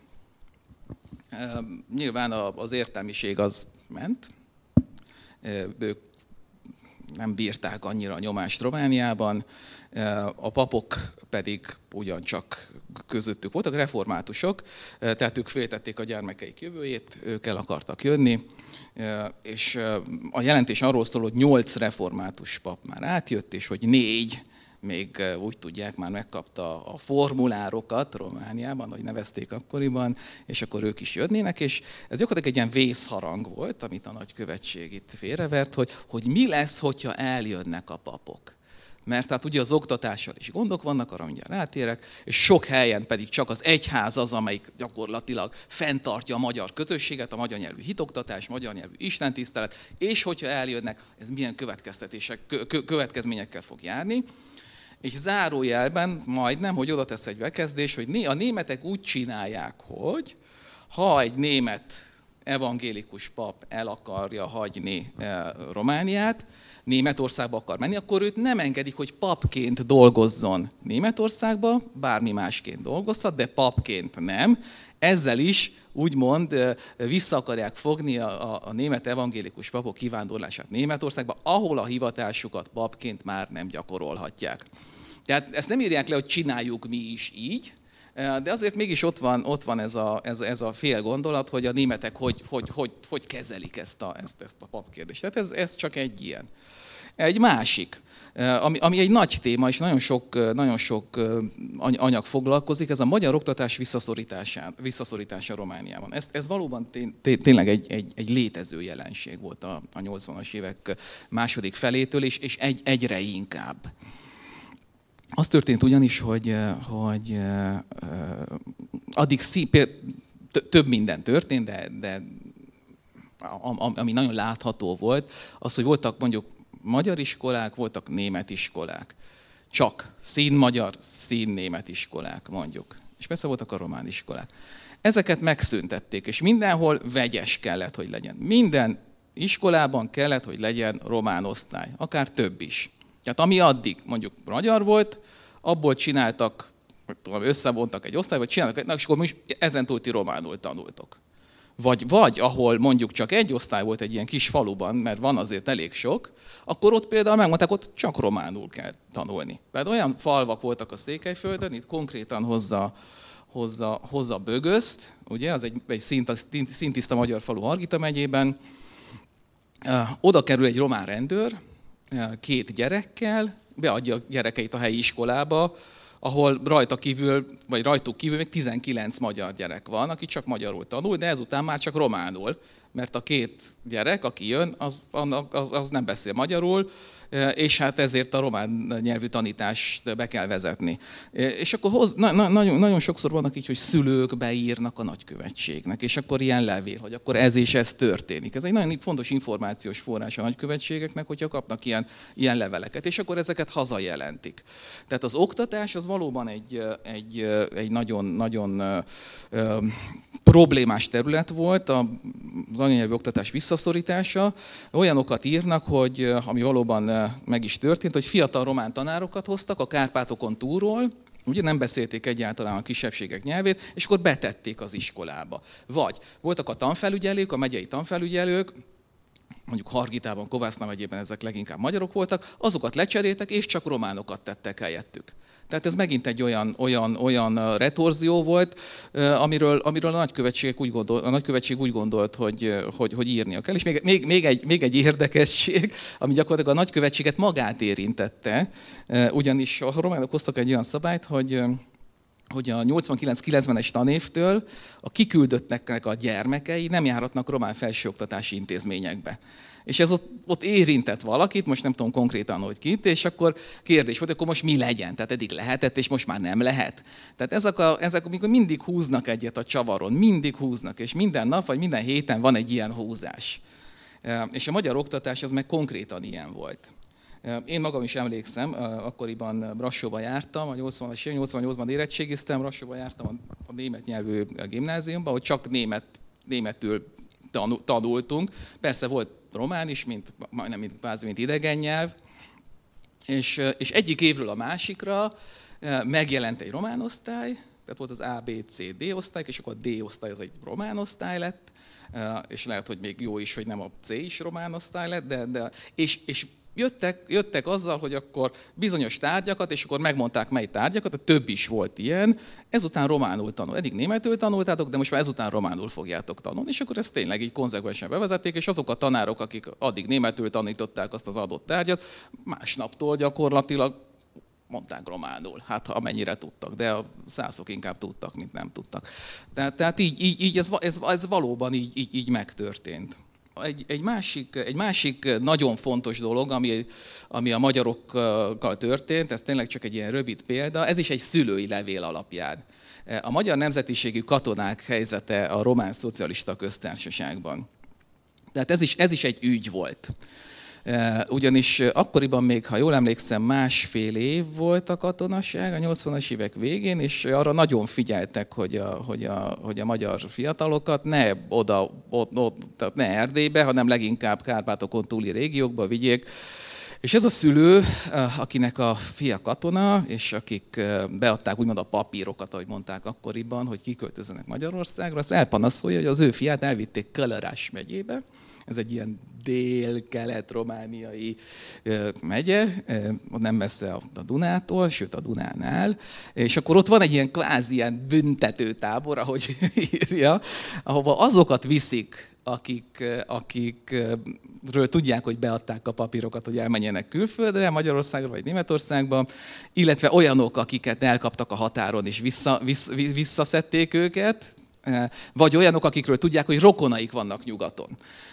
Nyilván az értelmiség az ment, ők nem bírták annyira a nyomást Romániában, a papok pedig ugyancsak közöttük voltak reformátusok, tehát ők féltették a gyermekeik jövőjét, ők el akartak jönni, és a jelentés arról szól, hogy nyolc református pap már átjött, és hogy négy még úgy tudják, már megkapta a formulárokat Romániában, hogy nevezték akkoriban, és akkor ők is jönnének, és ez gyakorlatilag egy ilyen vészharang volt, amit a nagykövetség itt félrevert, hogy, hogy mi lesz, hogyha eljönnek a papok mert tehát ugye az oktatással is gondok vannak, arra mindjárt rátérek, és sok helyen pedig csak az egyház az, amelyik gyakorlatilag fenntartja a magyar közösséget, a magyar nyelvű hitoktatás, magyar nyelvű istentisztelet, és hogyha eljönnek, ez milyen következtetések, következményekkel fog járni. És zárójelben majdnem, hogy oda tesz egy bekezdés, hogy a németek úgy csinálják, hogy ha egy német evangélikus pap el akarja hagyni eh, Romániát, Németországba akar menni, akkor őt nem engedik, hogy papként dolgozzon Németországba, bármi másként dolgozhat, de papként nem. Ezzel is úgymond vissza akarják fogni a, a, a német evangélikus papok kivándorlását Németországba, ahol a hivatásukat papként már nem gyakorolhatják. Tehát ezt nem írják le, hogy csináljuk mi is így, de azért mégis ott van, ott van ez, a, ez, ez a fél gondolat, hogy a németek hogy, hogy, hogy, hogy kezelik ezt a, ezt, ezt a papkérdést. Tehát ez, ez csak egy ilyen. Egy másik, ami, ami egy nagy téma, és nagyon sok, nagyon sok anyag foglalkozik, ez a magyar oktatás visszaszorítása, visszaszorítása Romániában. Ez, ez valóban té, tényleg egy, egy, egy létező jelenség volt a, a 80-as évek második felétől, és, és egy, egyre inkább. Az történt ugyanis, hogy, hogy addig szí, több minden történt, de, de ami nagyon látható volt, az, hogy voltak mondjuk magyar iskolák, voltak német iskolák. Csak szín magyar, szín német iskolák, mondjuk. És persze voltak a román iskolák. Ezeket megszüntették, és mindenhol vegyes kellett, hogy legyen. Minden iskolában kellett, hogy legyen román osztály, akár több is. Tehát ami addig mondjuk magyar volt, abból csináltak, tudom, összevontak egy osztályt, vagy csináltak, és akkor most ezen túl ti románul tanultok. Vagy, vagy ahol mondjuk csak egy osztály volt egy ilyen kis faluban, mert van azért elég sok, akkor ott például megmondták, ott csak románul kell tanulni. Mert olyan falvak voltak a Székelyföldön, itt konkrétan hozza, hozza, hozza Bögözt, ugye, az egy, egy szint, szintiszta magyar falu Hargita megyében, oda kerül egy román rendőr, két gyerekkel, beadja a gyerekeit a helyi iskolába, ahol rajta kívül, vagy rajtuk kívül még 19 magyar gyerek van, aki csak magyarul tanul, de ezután már csak románul, mert a két gyerek, aki jön, az, az, az nem beszél magyarul, és hát ezért a román nyelvű tanítást be kell vezetni. És akkor hoz, na, na, nagyon, nagyon sokszor vannak így, hogy szülők beírnak a nagykövetségnek, és akkor ilyen levél, hogy akkor ez és ez történik. Ez egy nagyon fontos információs forrás a nagykövetségeknek, hogyha kapnak ilyen, ilyen leveleket, és akkor ezeket hazajelentik. Tehát az oktatás az valóban egy, egy, egy nagyon, nagyon ö, problémás terület volt, az anyanyelvű oktatás visszaszorítása. Olyanokat írnak, hogy ami valóban meg is történt, hogy fiatal román tanárokat hoztak a Kárpátokon túlról, ugye nem beszélték egyáltalán a kisebbségek nyelvét, és akkor betették az iskolába. Vagy voltak a tanfelügyelők, a megyei tanfelügyelők, mondjuk Hargitában, Kovászna megyében ezek leginkább magyarok voltak, azokat lecseréltek, és csak románokat tettek helyettük. Tehát ez megint egy olyan, olyan, olyan retorzió volt, amiről, amiről a, nagykövetség úgy gondolt, a nagykövetség úgy gondolt, hogy, hogy, hogy írnia kell. És még, még, még, egy, még egy érdekesség, ami gyakorlatilag a nagykövetséget magát érintette, ugyanis a románok hoztak egy olyan szabályt, hogy hogy a 89-90-es tanévtől a kiküldöttnek a gyermekei nem járatnak román felsőoktatási intézményekbe és ez ott, ott érintett valakit, most nem tudom konkrétan, hogy kit, és akkor kérdés volt, akkor most mi legyen? Tehát eddig lehetett, és most már nem lehet. Tehát ezek, a, ezek amikor mindig húznak egyet a csavaron, mindig húznak, és minden nap, vagy minden héten van egy ilyen húzás. És a magyar oktatás az meg konkrétan ilyen volt. Én magam is emlékszem, akkoriban Brassóba jártam, a 80-as 88-ban érettségiztem, Brassóba jártam a, a német nyelvű gimnáziumban, hogy csak német, németül tanultunk. Persze volt román is, mint, majdnem mint, kvázi, mint idegen nyelv, és, és egyik évről a másikra megjelent egy román osztály, tehát volt az A, B, C, D osztály, és akkor a D osztály az egy román osztály lett, és lehet, hogy még jó is, hogy nem a C is román osztály lett, de, de és, és jöttek, jöttek azzal, hogy akkor bizonyos tárgyakat, és akkor megmondták, mely tárgyakat, a több is volt ilyen, ezután románul tanul. Eddig németül tanultátok, de most már ezután románul fogjátok tanulni, és akkor ezt tényleg így konzekvensen bevezették, és azok a tanárok, akik addig németül tanították azt az adott tárgyat, másnaptól gyakorlatilag mondták románul, hát amennyire tudtak, de a szászok inkább tudtak, mint nem tudtak. Tehát, tehát így, így, így ez, ez, ez valóban így, így, így megtörtént egy, egy, másik, egy másik nagyon fontos dolog, ami, ami a magyarokkal történt, ez tényleg csak egy ilyen rövid példa, ez is egy szülői levél alapján. A magyar nemzetiségű katonák helyzete a román szocialista köztársaságban. Tehát ez is, ez is egy ügy volt. Ugyanis akkoriban még, ha jól emlékszem, másfél év volt a katonaság a 80-as évek végén, és arra nagyon figyeltek, hogy a, hogy a, hogy a magyar fiatalokat ne oda, ott, ott, ne Erdélybe, hanem leginkább Kárpátokon túli régiókba vigyék, és ez a szülő, akinek a fia katona, és akik beadták úgymond a papírokat, ahogy mondták akkoriban, hogy kiköltözzenek Magyarországra, azt elpanaszolja, hogy az ő fiát elvitték Kalarás megyébe, ez egy ilyen dél-kelet-romániai megye, nem messze a Dunától, sőt a Dunánál, és akkor ott van egy ilyen kvázi ilyen büntető tábor, ahogy írja, ahova azokat viszik, akik, akikről tudják, hogy beadták a papírokat, hogy elmenjenek külföldre, Magyarországra vagy Németországba, illetve olyanok, akiket elkaptak a határon és vissza, vissz, visszaszedték őket, vagy olyanok, akikről tudják, hogy rokonaik vannak nyugaton.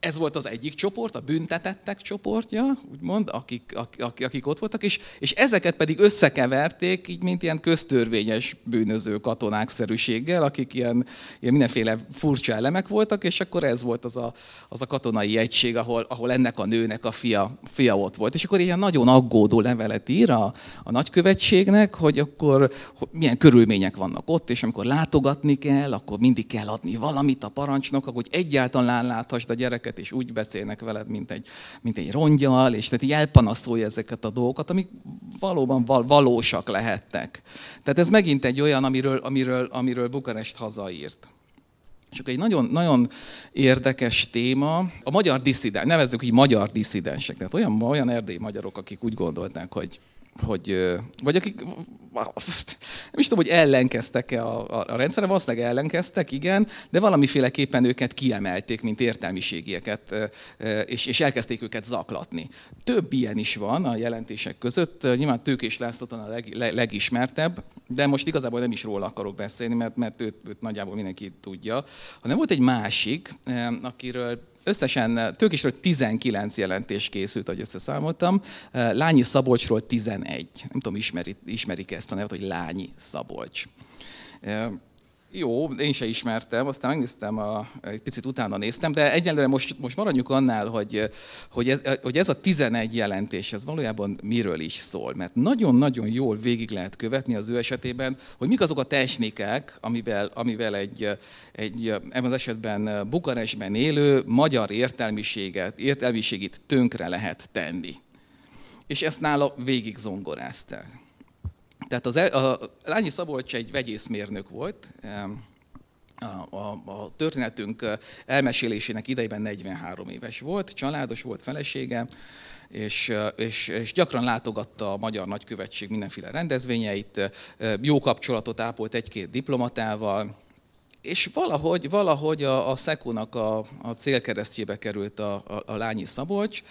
Ez volt az egyik csoport, a büntetettek csoportja, úgymond, akik, akik, akik ott voltak, és, és ezeket pedig összekeverték, így mint ilyen köztörvényes bűnöző katonák szerűséggel, akik ilyen, ilyen mindenféle furcsa elemek voltak, és akkor ez volt az a, az a katonai egység, ahol, ahol ennek a nőnek a fia, fia ott volt. És akkor ilyen nagyon aggódó levelet ír a, a nagykövetségnek, hogy akkor hogy milyen körülmények vannak ott, és amikor látogatni kell, akkor mindig kell adni valamit a parancsnoknak, hogy egyáltalán láthassd a gyereket embereket, és úgy beszélnek veled, mint egy, mint egy rongyal, és tehát így elpanaszolja ezeket a dolgokat, amik valóban val- valósak lehettek. Tehát ez megint egy olyan, amiről, amiről, amiről Bukarest hazaírt. És akkor egy nagyon, nagyon érdekes téma, a magyar disszidens, nevezzük így magyar disszidensek, tehát olyan, olyan erdélyi magyarok, akik úgy gondolták, hogy hogy, vagy akik nem is tudom, hogy ellenkeztek-e a, a, a rendszerre, valószínűleg ellenkeztek, igen, de valamiféleképpen őket kiemelték, mint értelmiségieket, és, és elkezdték őket zaklatni. Több ilyen is van a jelentések között, nyilván Tőkés László a leg, leg, legismertebb, de most igazából nem is róla akarok beszélni, mert, mert őt, őt nagyjából mindenki tudja, hanem volt egy másik, akiről összesen Tőkésről 19 jelentés készült, ahogy összeszámoltam, Lányi Szabolcsról 11. Nem tudom, ismerik, ismerik ezt a nevet, hogy Lányi Szabolcs. Jó, én se ismertem, aztán megnéztem, a, egy picit utána néztem, de egyelőre most, most maradjuk annál, hogy, hogy, ez, hogy ez a 11 jelentés, ez valójában miről is szól. Mert nagyon-nagyon jól végig lehet követni az ő esetében, hogy mik azok a technikák, amivel, amivel egy, egy ebben az esetben Bukarestben élő magyar értelmiséget, értelmiségit tönkre lehet tenni. És ezt nála végig zongorázták. Tehát az, a Lányi Szabolcs egy vegyészmérnök volt, a, a, a történetünk elmesélésének idejében 43 éves volt, családos volt, felesége, és, és, és gyakran látogatta a magyar nagykövetség mindenféle rendezvényeit, jó kapcsolatot ápolt egy-két diplomatával, és valahogy, valahogy a, a Szekónak a, a célkeresztjébe került a, a, a Lányi Szabolcs,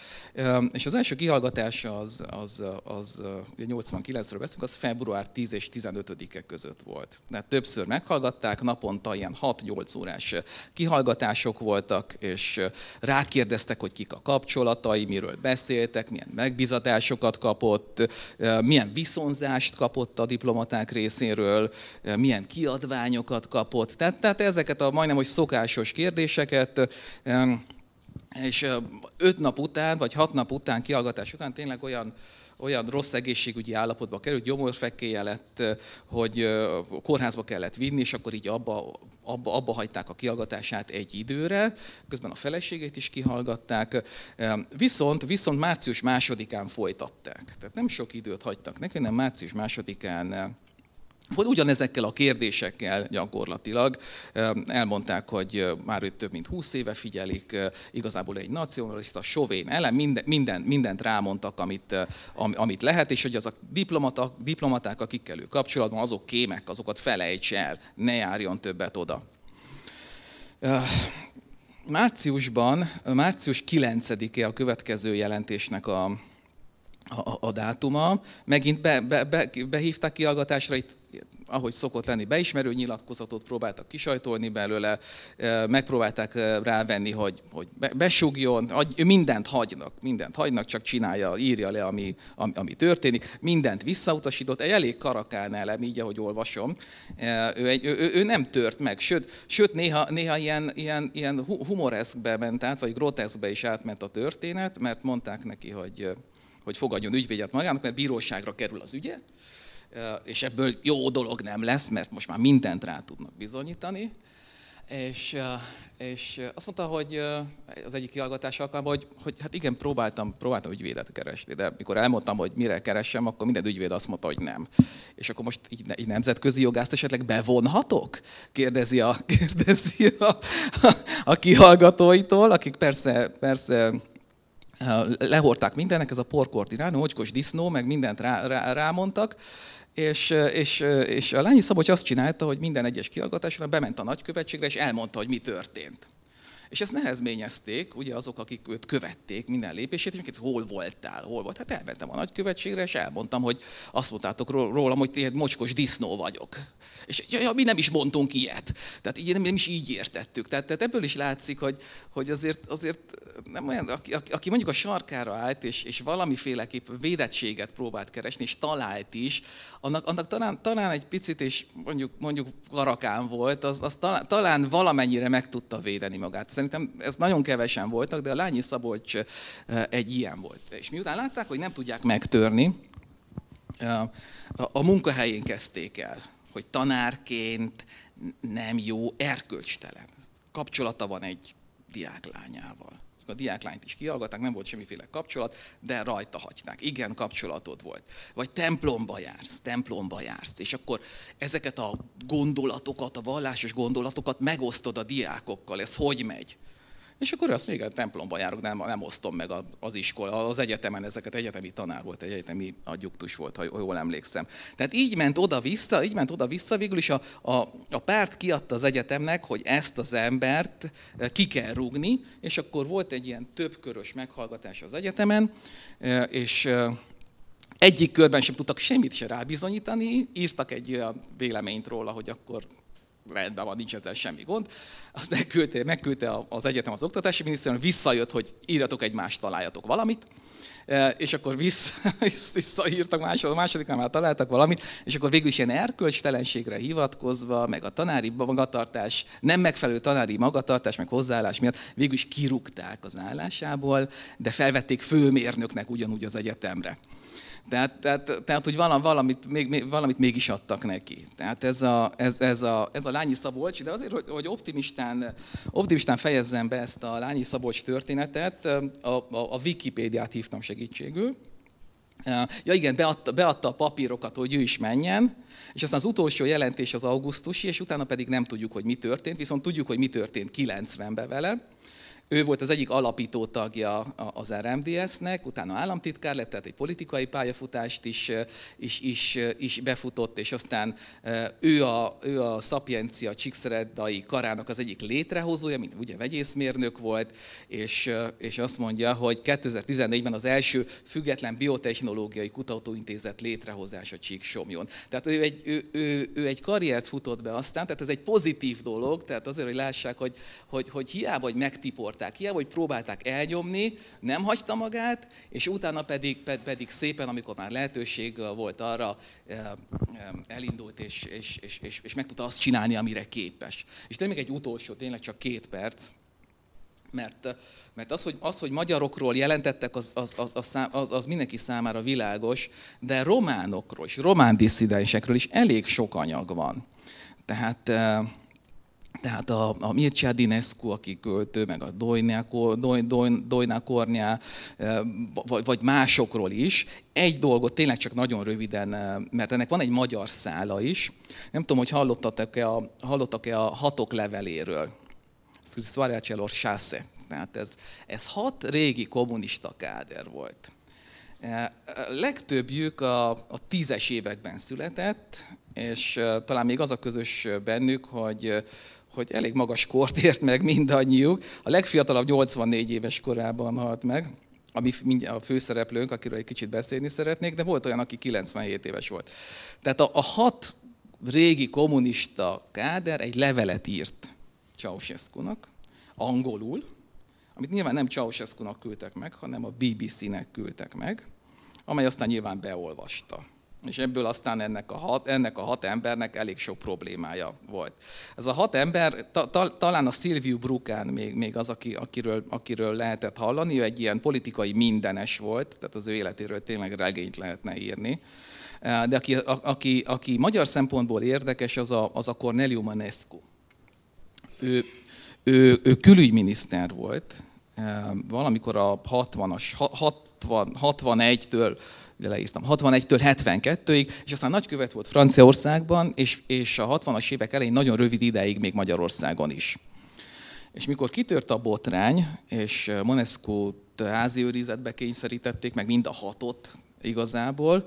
és az első kihallgatása az, az, az, ugye 89-ről beszélünk, az február 10 és 15-e között volt. Tehát többször meghallgatták, naponta ilyen 6-8 órás kihallgatások voltak, és rákérdeztek, hogy kik a kapcsolatai, miről beszéltek, milyen megbizatásokat kapott, milyen viszonzást kapott a diplomaták részéről, milyen kiadványokat kapott. Tehát tehát ezeket a majdnem hogy szokásos kérdéseket, és öt nap után, vagy hat nap után, kiallgatás után tényleg olyan, olyan rossz egészségügyi állapotba került, gyomorfekkéje lett, hogy kórházba kellett vinni, és akkor így abba, abba, abba hagyták a kiallgatását egy időre, közben a feleségét is kihallgatták, viszont, viszont március másodikán folytatták. Tehát nem sok időt hagytak neki, hanem március másodikán Ugyanezekkel a kérdésekkel gyakorlatilag elmondták, hogy már őt több mint 20 éve figyelik, igazából egy nacionalista, sovén elem, minden, minden, mindent rámondtak, amit, amit lehet, és hogy az a diplomata, diplomaták, akikkel ő kapcsolatban, azok kémek, azokat felejts el, ne járjon többet oda. Márciusban, március 9-e a következő jelentésnek a, a, a dátuma. Megint be, be, be, behívták kihallgatásra, itt ahogy szokott lenni, beismerő nyilatkozatot próbáltak kisajtolni belőle, megpróbálták rávenni, hogy, hogy besugjon, mindent hagynak, mindent hagynak, csak csinálja, írja le, ami, ami, ami történik, mindent visszautasított, egy elég karakán elem, így ahogy olvasom, ő, egy, ő, ő nem tört meg, sőt, sőt néha, néha ilyen, ilyen, ilyen humoreszkbe ment át, vagy groteszkbe is átment a történet, mert mondták neki, hogy, hogy fogadjon ügyvédet magának, mert bíróságra kerül az ügye, és ebből jó dolog nem lesz, mert most már mindent rá tudnak bizonyítani. És, és azt mondta, hogy az egyik kihallgatás alkalmában, hogy, hogy hát igen, próbáltam, próbáltam ügyvédet keresni, de mikor elmondtam, hogy mire keresem, akkor minden ügyvéd azt mondta, hogy nem. És akkor most így, így nemzetközi jogászt esetleg bevonhatok? Kérdezi a, kérdezi a, a kihallgatóitól, akik persze, persze lehorták mindennek, ez a porkortinán, mocskos disznó, meg mindent rá, rá, rámondtak, és, és, és a Lányi Szabocs azt csinálta, hogy minden egyes kihallgatásra bement a nagykövetségre, és elmondta, hogy mi történt. És ezt nehezményezték, ugye azok, akik őt követték minden lépését, hogy hol voltál, hol volt. Hát elmentem a nagykövetségre, és elmondtam, hogy azt mondtátok rólam, hogy egy mocskos disznó vagyok. És ja, ja, mi nem is mondtunk ilyet. Tehát így nem, nem is így értettük. Tehát, tehát ebből is látszik, hogy, hogy azért, azért nem olyan, aki, aki mondjuk a sarkára állt, és, és valamiféleképp védettséget próbált keresni, és talált is, annak, annak talán, talán egy picit, és mondjuk, mondjuk karakán volt, az, az talán, talán valamennyire meg tudta védeni magát. Szerintem ez nagyon kevesen voltak, de a Lányi Szabolcs egy ilyen volt. És miután látták, hogy nem tudják megtörni, a munkahelyén kezdték el, hogy tanárként nem jó, erkölcstelen. Kapcsolata van egy diáklányával a diáklányt is kihallgatták, nem volt semmiféle kapcsolat, de rajta hagyták. Igen, kapcsolatod volt. Vagy templomba jársz, templomba jársz, és akkor ezeket a gondolatokat, a vallásos gondolatokat megosztod a diákokkal. Ez hogy megy? És akkor azt még a templomban járok, nem, nem osztom meg az iskola, az egyetemen ezeket, egyetemi tanár volt, egy egyetemi adjuktus volt, ha jól emlékszem. Tehát így ment oda-vissza, így ment oda-vissza, végül is a, a, a párt kiadta az egyetemnek, hogy ezt az embert eh, ki kell rúgni, és akkor volt egy ilyen többkörös meghallgatás az egyetemen, eh, és eh, egyik körben sem tudtak semmit se rábizonyítani, írtak egy olyan véleményt róla, hogy akkor rendben van, nincs ezzel semmi gond. Azt megküldte, megküldte az egyetem az oktatási minisztérium, visszajött, hogy írjatok egymást, találjatok valamit. E, és akkor vissza, visszaírtak másod, a másodiknál már találtak valamit, és akkor végül is ilyen erkölcstelenségre hivatkozva, meg a tanári magatartás, nem megfelelő tanári magatartás, meg hozzáállás miatt végül is kirúgták az állásából, de felvették főmérnöknek ugyanúgy az egyetemre. Tehát, tehát, tehát hogy valamit, még, valamit mégis adtak neki. Tehát ez a, ez, ez a, ez a Lányi Szabolcs, de azért, hogy, hogy optimistán, optimistán fejezzem be ezt a Lányi Szabolcs történetet, a, a, a Wikipédiát hívtam segítségül. Ja igen, beadta, beadta a papírokat, hogy ő is menjen, és aztán az utolsó jelentés az augusztusi, és utána pedig nem tudjuk, hogy mi történt, viszont tudjuk, hogy mi történt 90-ben vele. Ő volt az egyik alapító tagja az RMDS-nek, utána államtitkár lett, tehát egy politikai pályafutást is, is, is, is befutott, és aztán ő a, ő a Szapiencia Csíkszeredai karának az egyik létrehozója, mint ugye vegyészmérnök volt, és, és azt mondja, hogy 2014-ben az első független biotechnológiai kutatóintézet létrehozása Csíksomjon. Tehát ő egy, ő, ő, ő egy karriert futott be aztán, tehát ez egy pozitív dolog, tehát azért, hogy lássák, hogy, hogy, hogy hiába, hogy megtiport akarták, hiába, hogy próbálták elnyomni, nem hagyta magát, és utána pedig, pedig szépen, amikor már lehetőség volt arra, eh, eh, elindult, és, és, és, és, és meg tudta azt csinálni, amire képes. És tényleg egy utolsó, tényleg csak két perc, mert, mert az, hogy, az, hogy magyarokról jelentettek, az, az, az, az, az, az mindenki számára világos, de románokról és román disszidensekről is elég sok anyag van. Tehát eh, tehát a, a Mircea Dinescu, aki költő, meg a Dojna Kornyá, e, vagy, vagy másokról is. Egy dolgot tényleg csak nagyon röviden, e, mert ennek van egy magyar szála is. Nem tudom, hogy hallottak-e a, hallottak-e a hatok leveléről. Svariacelor Sásze. Tehát ez, ez hat régi kommunista káder volt. E, legtöbbjük a, a tízes években született, és talán még az a közös bennük, hogy hogy elég magas kort ért meg mindannyiuk. A legfiatalabb 84 éves korában halt meg, ami a főszereplőnk, akiről egy kicsit beszélni szeretnék, de volt olyan, aki 97 éves volt. Tehát a, a hat régi kommunista káder egy levelet írt Ceausescu-nak, angolul, amit nyilván nem Ceausescu-nak küldtek meg, hanem a BBC-nek küldtek meg, amely aztán nyilván beolvasta és ebből aztán ennek a, hat, ennek a hat embernek elég sok problémája volt. Ez a hat ember, ta, ta, talán a Silviu Brukán még, még az, aki, akiről, akiről lehetett hallani, ő egy ilyen politikai mindenes volt, tehát az ő életéről tényleg regényt lehetne írni. De aki, a, aki, aki magyar szempontból érdekes, az a, az a Corneliu Manescu. Ő, ő, ő külügyminiszter volt, valamikor a 60-as, 60, 61-től ide leírtam, 61-től 72-ig, és aztán nagykövet volt Franciaországban, és, és a 60-as évek elején nagyon rövid ideig még Magyarországon is. És mikor kitört a botrány, és Monesco-t házi őrizetbe kényszerítették, meg mind a hatot igazából,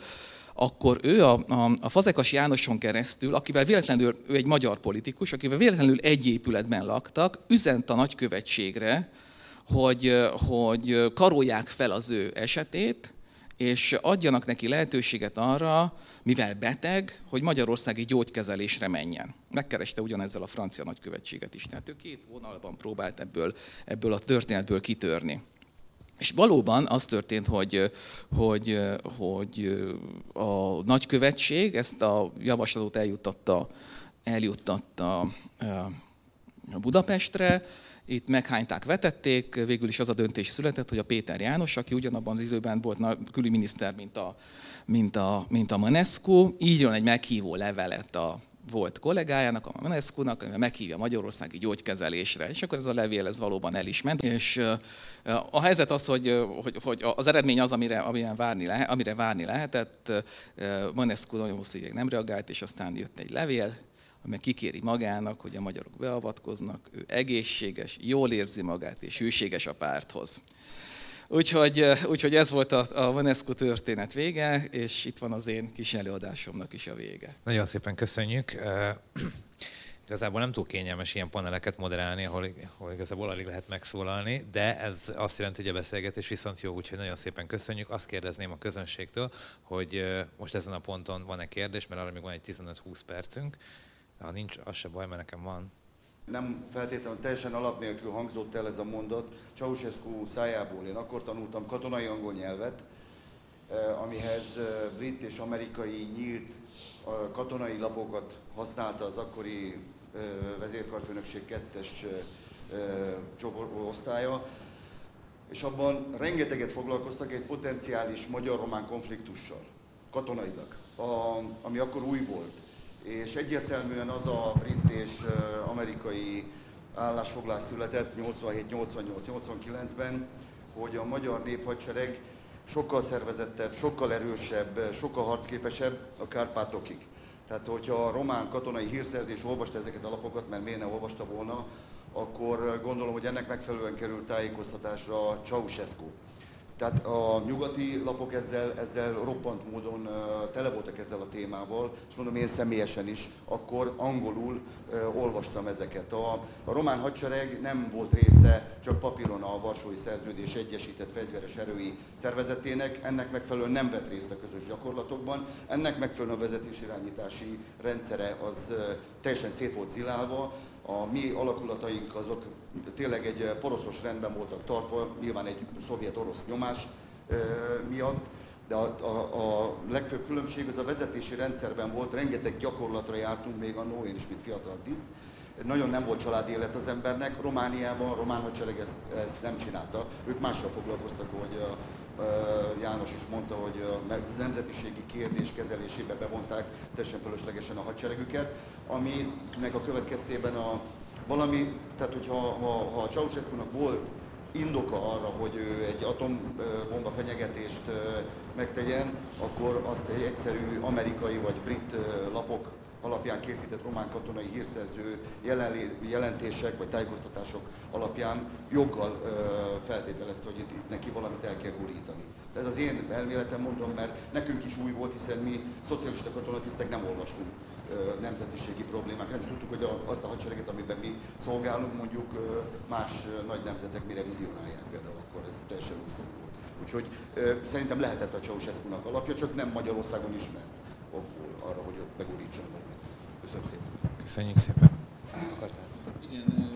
akkor ő a, a, a Fazekas Jánoson keresztül, akivel véletlenül, ő egy magyar politikus, akivel véletlenül egy épületben laktak, üzent a nagykövetségre, hogy, hogy karolják fel az ő esetét, és adjanak neki lehetőséget arra, mivel beteg, hogy magyarországi gyógykezelésre menjen. Megkereste ugyanezzel a francia nagykövetséget is. Tehát ő két vonalban próbált ebből, ebből a történetből kitörni. És valóban az történt, hogy, hogy, hogy a nagykövetség ezt a javaslatot eljuttatta, eljuttatta Budapestre, itt meghányták, vetették, végül is az a döntés született, hogy a Péter János, aki ugyanabban az időben volt külügyminiszter, mint a, mint a, mint a Manescu, így jön egy meghívó levelet a volt kollégájának, a Manescu-nak, ami meghívja Magyarországi gyógykezelésre, és akkor ez a levél ez valóban el is ment. És a helyzet az, hogy, hogy, hogy az eredmény az, amire, amire, várni, lehet, amire várni lehetett. Manescu nagyon hosszú ideig nem reagált, és aztán jött egy levél, amely kikéri magának, hogy a magyarok beavatkoznak, ő egészséges, jól érzi magát, és hűséges a párthoz. Úgyhogy, úgyhogy ez volt a, a Vanescu történet vége, és itt van az én kis előadásomnak is a vége. Nagyon szépen köszönjük. Igazából nem túl kényelmes ilyen paneleket moderálni, ahol, ahol igazából alig lehet megszólalni, de ez azt jelenti, hogy a beszélgetés viszont jó, úgyhogy nagyon szépen köszönjük. Azt kérdezném a közönségtől, hogy most ezen a ponton van-e kérdés, mert arra még van egy 15-20 percünk. Ha nincs, az se baj, mert nekem van. Nem feltétlenül teljesen alap nélkül hangzott el ez a mondat. Ceausescu szájából. Én akkor tanultam katonai angol nyelvet, eh, amihez eh, brit és amerikai nyílt katonai lapokat használta az akkori eh, vezérkarfőnökség kettes osztálya, és abban rengeteget foglalkoztak egy potenciális magyar-román konfliktussal, katonailag, ami akkor új volt és egyértelműen az a brit és amerikai állásfoglás született 87-88-89-ben, hogy a magyar néphadsereg sokkal szervezettebb, sokkal erősebb, sokkal harcképesebb a Kárpátokig. Tehát, hogyha a román katonai hírszerzés olvasta ezeket a lapokat, mert miért ne olvasta volna, akkor gondolom, hogy ennek megfelelően került tájékoztatásra Ceausescu. Tehát a nyugati lapok ezzel, ezzel roppant módon tele voltak ezzel a témával, és mondom én személyesen is, akkor angolul olvastam ezeket. A, a román hadsereg nem volt része csak papíron a Varsói Szerződés Egyesített Fegyveres Erői Szervezetének, ennek megfelelően nem vett részt a közös gyakorlatokban, ennek megfelelően a vezetésirányítási rendszere az teljesen szét volt zilálva, a mi alakulataink azok tényleg egy poroszos rendben voltak tartva, nyilván egy szovjet-orosz nyomás miatt, de a, a, a legfőbb különbség az a vezetési rendszerben volt, rengeteg gyakorlatra jártunk még annó, én is, mint fiatal tiszt, nagyon nem volt családi élet az embernek, Romániában a román hadsereg ezt, ezt nem csinálta, ők mással foglalkoztak, hogy a, János is mondta, hogy a nemzetiségi kérdés kezelésébe bevonták teljesen fölöslegesen a hadseregüket, aminek a következtében a valami, tehát hogyha ha, ha ceausescu volt indoka arra, hogy ő egy atombomba fenyegetést megtegyen, akkor azt egy egyszerű amerikai vagy brit lapok alapján készített román katonai hírszerző jelentések vagy tájékoztatások alapján joggal feltételezte, hogy itt, itt neki valamit el kell gurítani. Ez az én elméletem mondom, mert nekünk is új volt, hiszen mi szocialista katonatisztek nem olvastunk nemzetiségi problémák. Nem is tudtuk, hogy azt a hadsereget, amiben mi szolgálunk, mondjuk más nagy nemzetek mire vizionálják például, akkor ez teljesen újszerű volt. Úgyhogy szerintem lehetett a Ceausescu-nak alapja, csak nem Magyarországon ismert arra, hogy ott begurítson Köszönöm szépen. Köszönjük szépen. Akartál? Igen,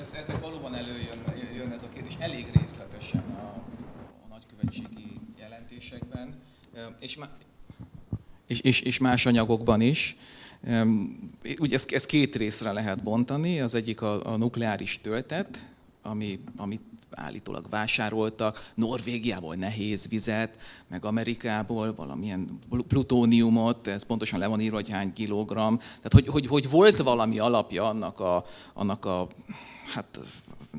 ez, ezek valóban előjön jön ez a kérdés elég részletesen a, a nagykövetségi jelentésekben, és, és, és, és más anyagokban is. Ugye ezt, ezt két részre lehet bontani, az egyik a, a nukleáris töltet, ami, amit állítólag vásároltak, Norvégiából nehéz vizet, meg Amerikából valamilyen plutóniumot, ez pontosan le van írva, hogy hány kilogramm. Tehát, hogy, hogy, hogy volt valami alapja annak a, annak a hát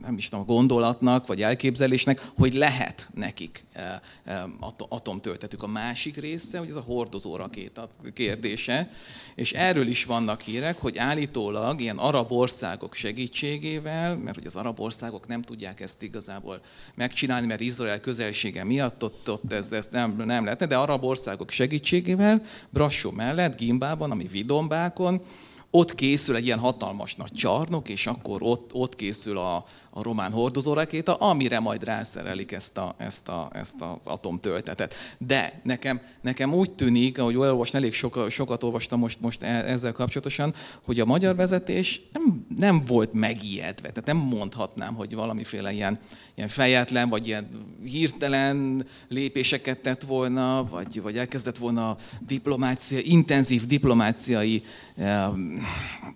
nem is tudom, gondolatnak, vagy elképzelésnek, hogy lehet nekik eh, eh, atomtöltetük. A másik része, hogy ez a hordozó rakéta kérdése, és erről is vannak hírek, hogy állítólag ilyen arab országok segítségével, mert hogy az arab országok nem tudják ezt igazából megcsinálni, mert Izrael közelsége miatt ott, ott ez, ez nem, nem lehetne, de arab országok segítségével Brassó mellett, Gimbában, ami Vidombákon, ott készül egy ilyen hatalmas nagy csarnok, és akkor ott, ott készül a, a román hordozórakéta, amire majd rászerelik ezt, a, ezt, a, ezt az atomtöltetet. De nekem, nekem úgy tűnik, ahogy olvasni, elég soka, sokat olvastam most, most e, ezzel kapcsolatosan, hogy a magyar vezetés nem, nem volt megijedve. Tehát nem mondhatnám, hogy valamiféle ilyen, ilyen fejetlen, vagy ilyen hirtelen lépéseket tett volna, vagy, vagy elkezdett volna diplomácia, intenzív diplomáciai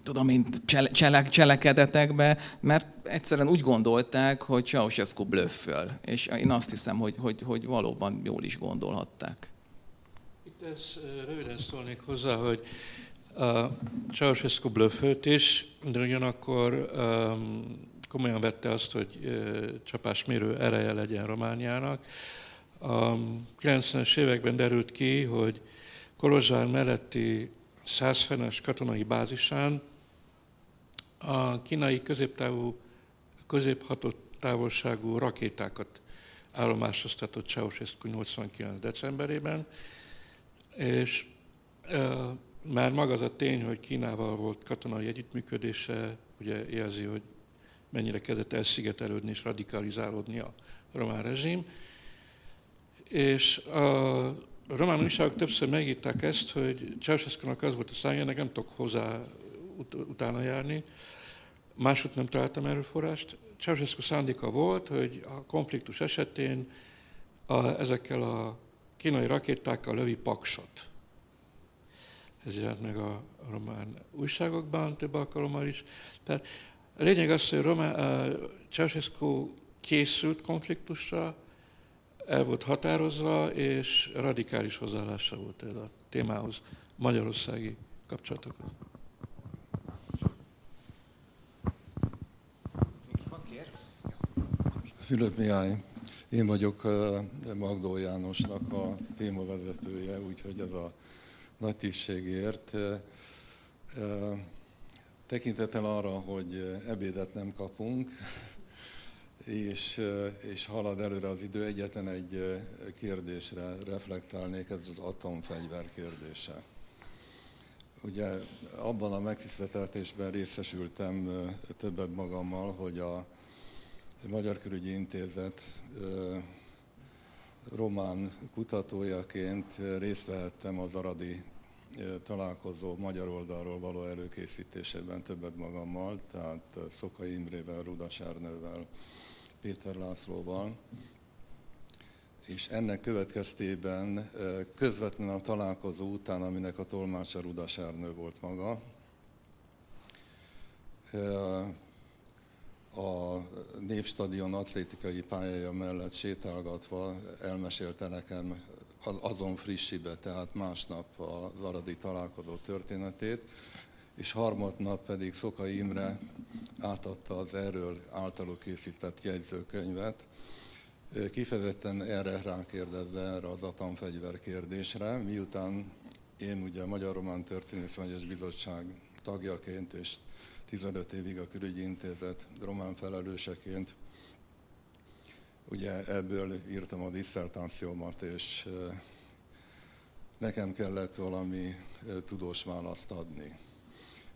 tudom én, csele, cselekedetekbe, mert egyszerűen úgy gondolták, hogy Ceausescu blöfföl. És én azt hiszem, hogy, hogy, hogy valóban jól is gondolhatták. Itt ez röviden szólnék hozzá, hogy a Ceausescu blöffölt is, de ugyanakkor komolyan vette azt, hogy uh, csapásmérő ereje legyen Romániának. A 90-es években derült ki, hogy Kolozsvár melletti százfenes katonai bázisán a kínai középtávú, középhatótávolságú rakétákat állomásoztatott Ceausescu 89. decemberében, és e, már maga az a tény, hogy Kínával volt katonai együttműködése, ugye jelzi, hogy mennyire kezdett elszigetelődni és radikalizálódni a román rezsim. És a román újságok többször megírták ezt, hogy ceausescu az volt a szája, nem tudok hozzá ut- utána járni, máshogy nem találtam erőforrást. Ceausescu szándéka volt, hogy a konfliktus esetén a, ezekkel a kínai rakétákkal lövi paksot. Ez jelent meg a román újságokban több alkalommal is. Tehát a lényeg az, hogy Román, uh, Ceausescu készült konfliktusra, el volt határozva, és radikális hozzáállása volt ez a témához, magyarországi kapcsolatokhoz. Fülöp Mihály, én vagyok Magdó Jánosnak a témavezetője, úgyhogy ez a nagy tisztségért. Tekintettel arra, hogy ebédet nem kapunk, és, és halad előre az idő, egyetlen egy kérdésre reflektálnék, ez az atomfegyver kérdése. Ugye abban a megtiszteltetésben részesültem többet magammal, hogy a Magyar Körügyi Intézet román kutatójaként részt vehettem az aradi találkozó magyar oldalról való előkészítésében többet magammal, tehát Szokai Imrével, Rudas Ernővel, Péter Lászlóval, és ennek következtében közvetlenül a találkozó után, aminek a tolmácsa Rudas Ernő volt maga, a Népstadion atlétikai pályája mellett sétálgatva elmesélte nekem azon frissibe, tehát másnap az aradi találkozó történetét, és harmadnap pedig Szokai Imre átadta az erről általuk készített jegyzőkönyvet, kifejezetten erre rákérdezve erre az atomfegyver kérdésre, miután én ugye a Magyar-Román Történész Bizottság tagjaként és 15 évig a külügyi intézet román felelőseként ugye ebből írtam a diszertációmat, és nekem kellett valami tudós választ adni.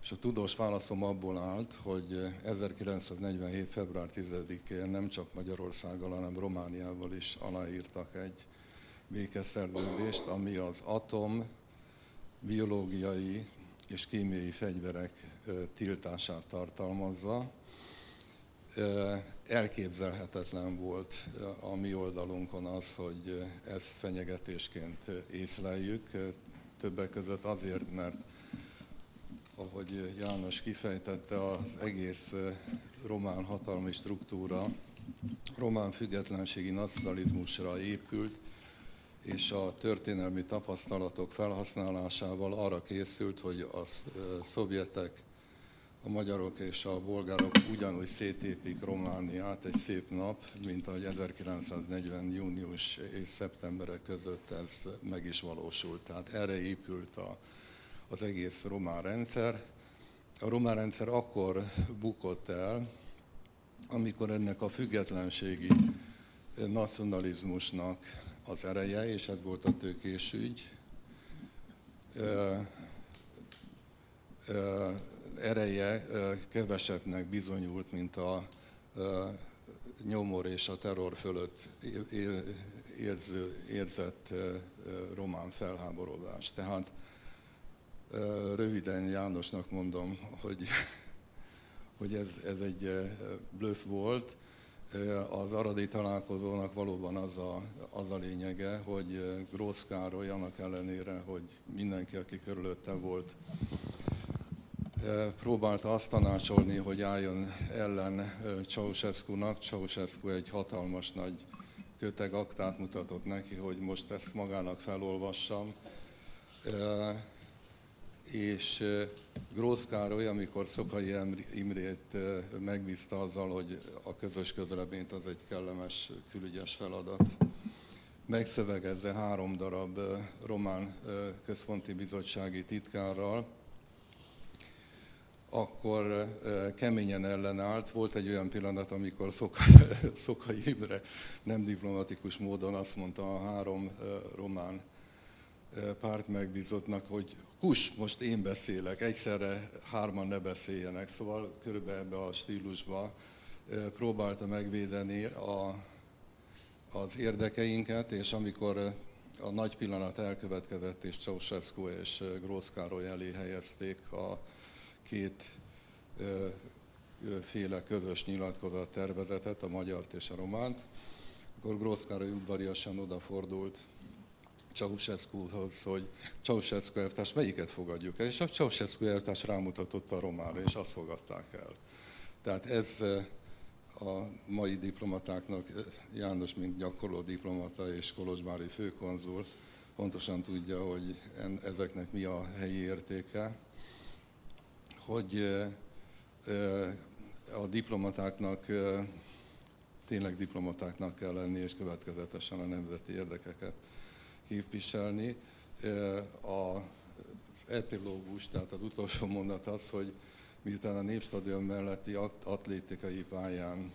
És a tudós válaszom abból állt, hogy 1947. február 10-én nem csak Magyarországgal, hanem Romániával is aláírtak egy békeszerződést, ami az atom, biológiai és kémiai fegyverek tiltását tartalmazza. Elképzelhetetlen volt a mi oldalunkon az, hogy ezt fenyegetésként észleljük, többek között azért, mert ahogy János kifejtette, az egész román hatalmi struktúra román függetlenségi nacionalizmusra épült, és a történelmi tapasztalatok felhasználásával arra készült, hogy a szovjetek, a magyarok és a bolgárok ugyanúgy szétépik Romániát egy szép nap, mint ahogy 1940. június és szeptemberek között ez meg is valósult. Tehát erre épült a, az egész román rendszer. A román rendszer akkor bukott el, amikor ennek a függetlenségi nacionalizmusnak az ereje, és ez volt a tőkés ügy, ereje kevesebbnek bizonyult, mint a nyomor és a terror fölött érző, érzett román felháborodás. Tehát röviden Jánosnak mondom, hogy, hogy ez, ez egy blöff volt, az aradi találkozónak valóban az a, az a lényege, hogy Grósz Károly annak ellenére, hogy mindenki, aki körülötte volt, próbálta azt tanácsolni, hogy álljon ellen Ceausescu-nak. Ceausescu egy hatalmas nagy köteg aktát mutatott neki, hogy most ezt magának felolvassam és Grósz Károly, amikor Szokai Imrét megbízta azzal, hogy a közös közleményt az egy kellemes külügyes feladat, megszövegezze három darab román központi bizottsági titkárral, akkor keményen ellenállt. Volt egy olyan pillanat, amikor Szoka, Szokai Imre nem diplomatikus módon azt mondta a három román párt megbízottnak, hogy kus, most én beszélek, egyszerre hárman ne beszéljenek. Szóval körülbelül ebbe a stílusba próbálta megvédeni a, az érdekeinket, és amikor a nagy pillanat elkövetkezett, és Ceausescu és Grósz Károly elé helyezték a két féle közös nyilatkozat tervezetet, a magyart és a románt, akkor Grósz Károly udvariasan odafordult Ceausescuhoz, hogy Ceausescu elvtárs melyiket fogadjuk el, és a Ceausescu elvtárs rámutatott a románra, és azt fogadták el. Tehát ez a mai diplomatáknak, János, mint gyakorló diplomata és Kolozsvári főkonzul, pontosan tudja, hogy ezeknek mi a helyi értéke, hogy a diplomatáknak tényleg diplomatáknak kell lenni, és következetesen a nemzeti érdekeket képviselni. Az epilógus, tehát az utolsó mondat az, hogy miután a Népstadion melletti atlétikai pályán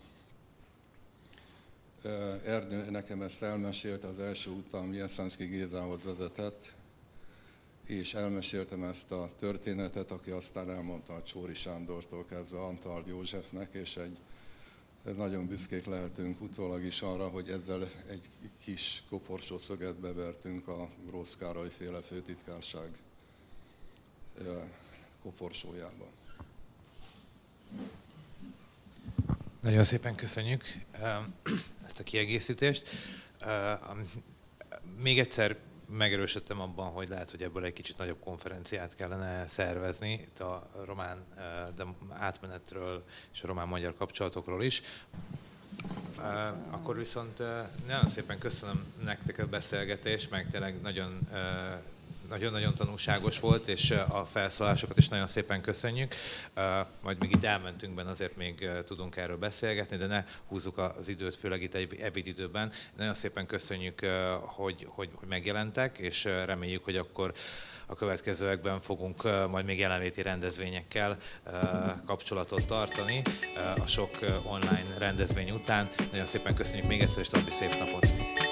Erdő nekem ezt elmesélte, az első utam Jenszánszki Gézához vezetett, és elmeséltem ezt a történetet, aki aztán elmondta a Csóri Sándortól kezdve Antal Józsefnek, és egy nagyon büszkék lehetünk utólag is arra, hogy ezzel egy kis koporsó szöget bevertünk a Grósz Károly féle főtitkárság koporsójába. Nagyon szépen köszönjük ezt a kiegészítést. Még egyszer megerősödtem abban, hogy lehet, hogy ebből egy kicsit nagyobb konferenciát kellene szervezni, itt a román de átmenetről és a román-magyar kapcsolatokról is. Akkor viszont nagyon szépen köszönöm nektek a beszélgetést, meg tényleg nagyon nagyon-nagyon tanulságos volt, és a felszólásokat is nagyon szépen köszönjük. Majd még itt elmentünk benne, azért még tudunk erről beszélgetni, de ne húzzuk az időt, főleg itt egy ebédidőben. Nagyon szépen köszönjük, hogy, hogy, hogy megjelentek, és reméljük, hogy akkor a következőekben fogunk majd még jelenléti rendezvényekkel kapcsolatot tartani a sok online rendezvény után. Nagyon szépen köszönjük még egyszer, és további szép napot!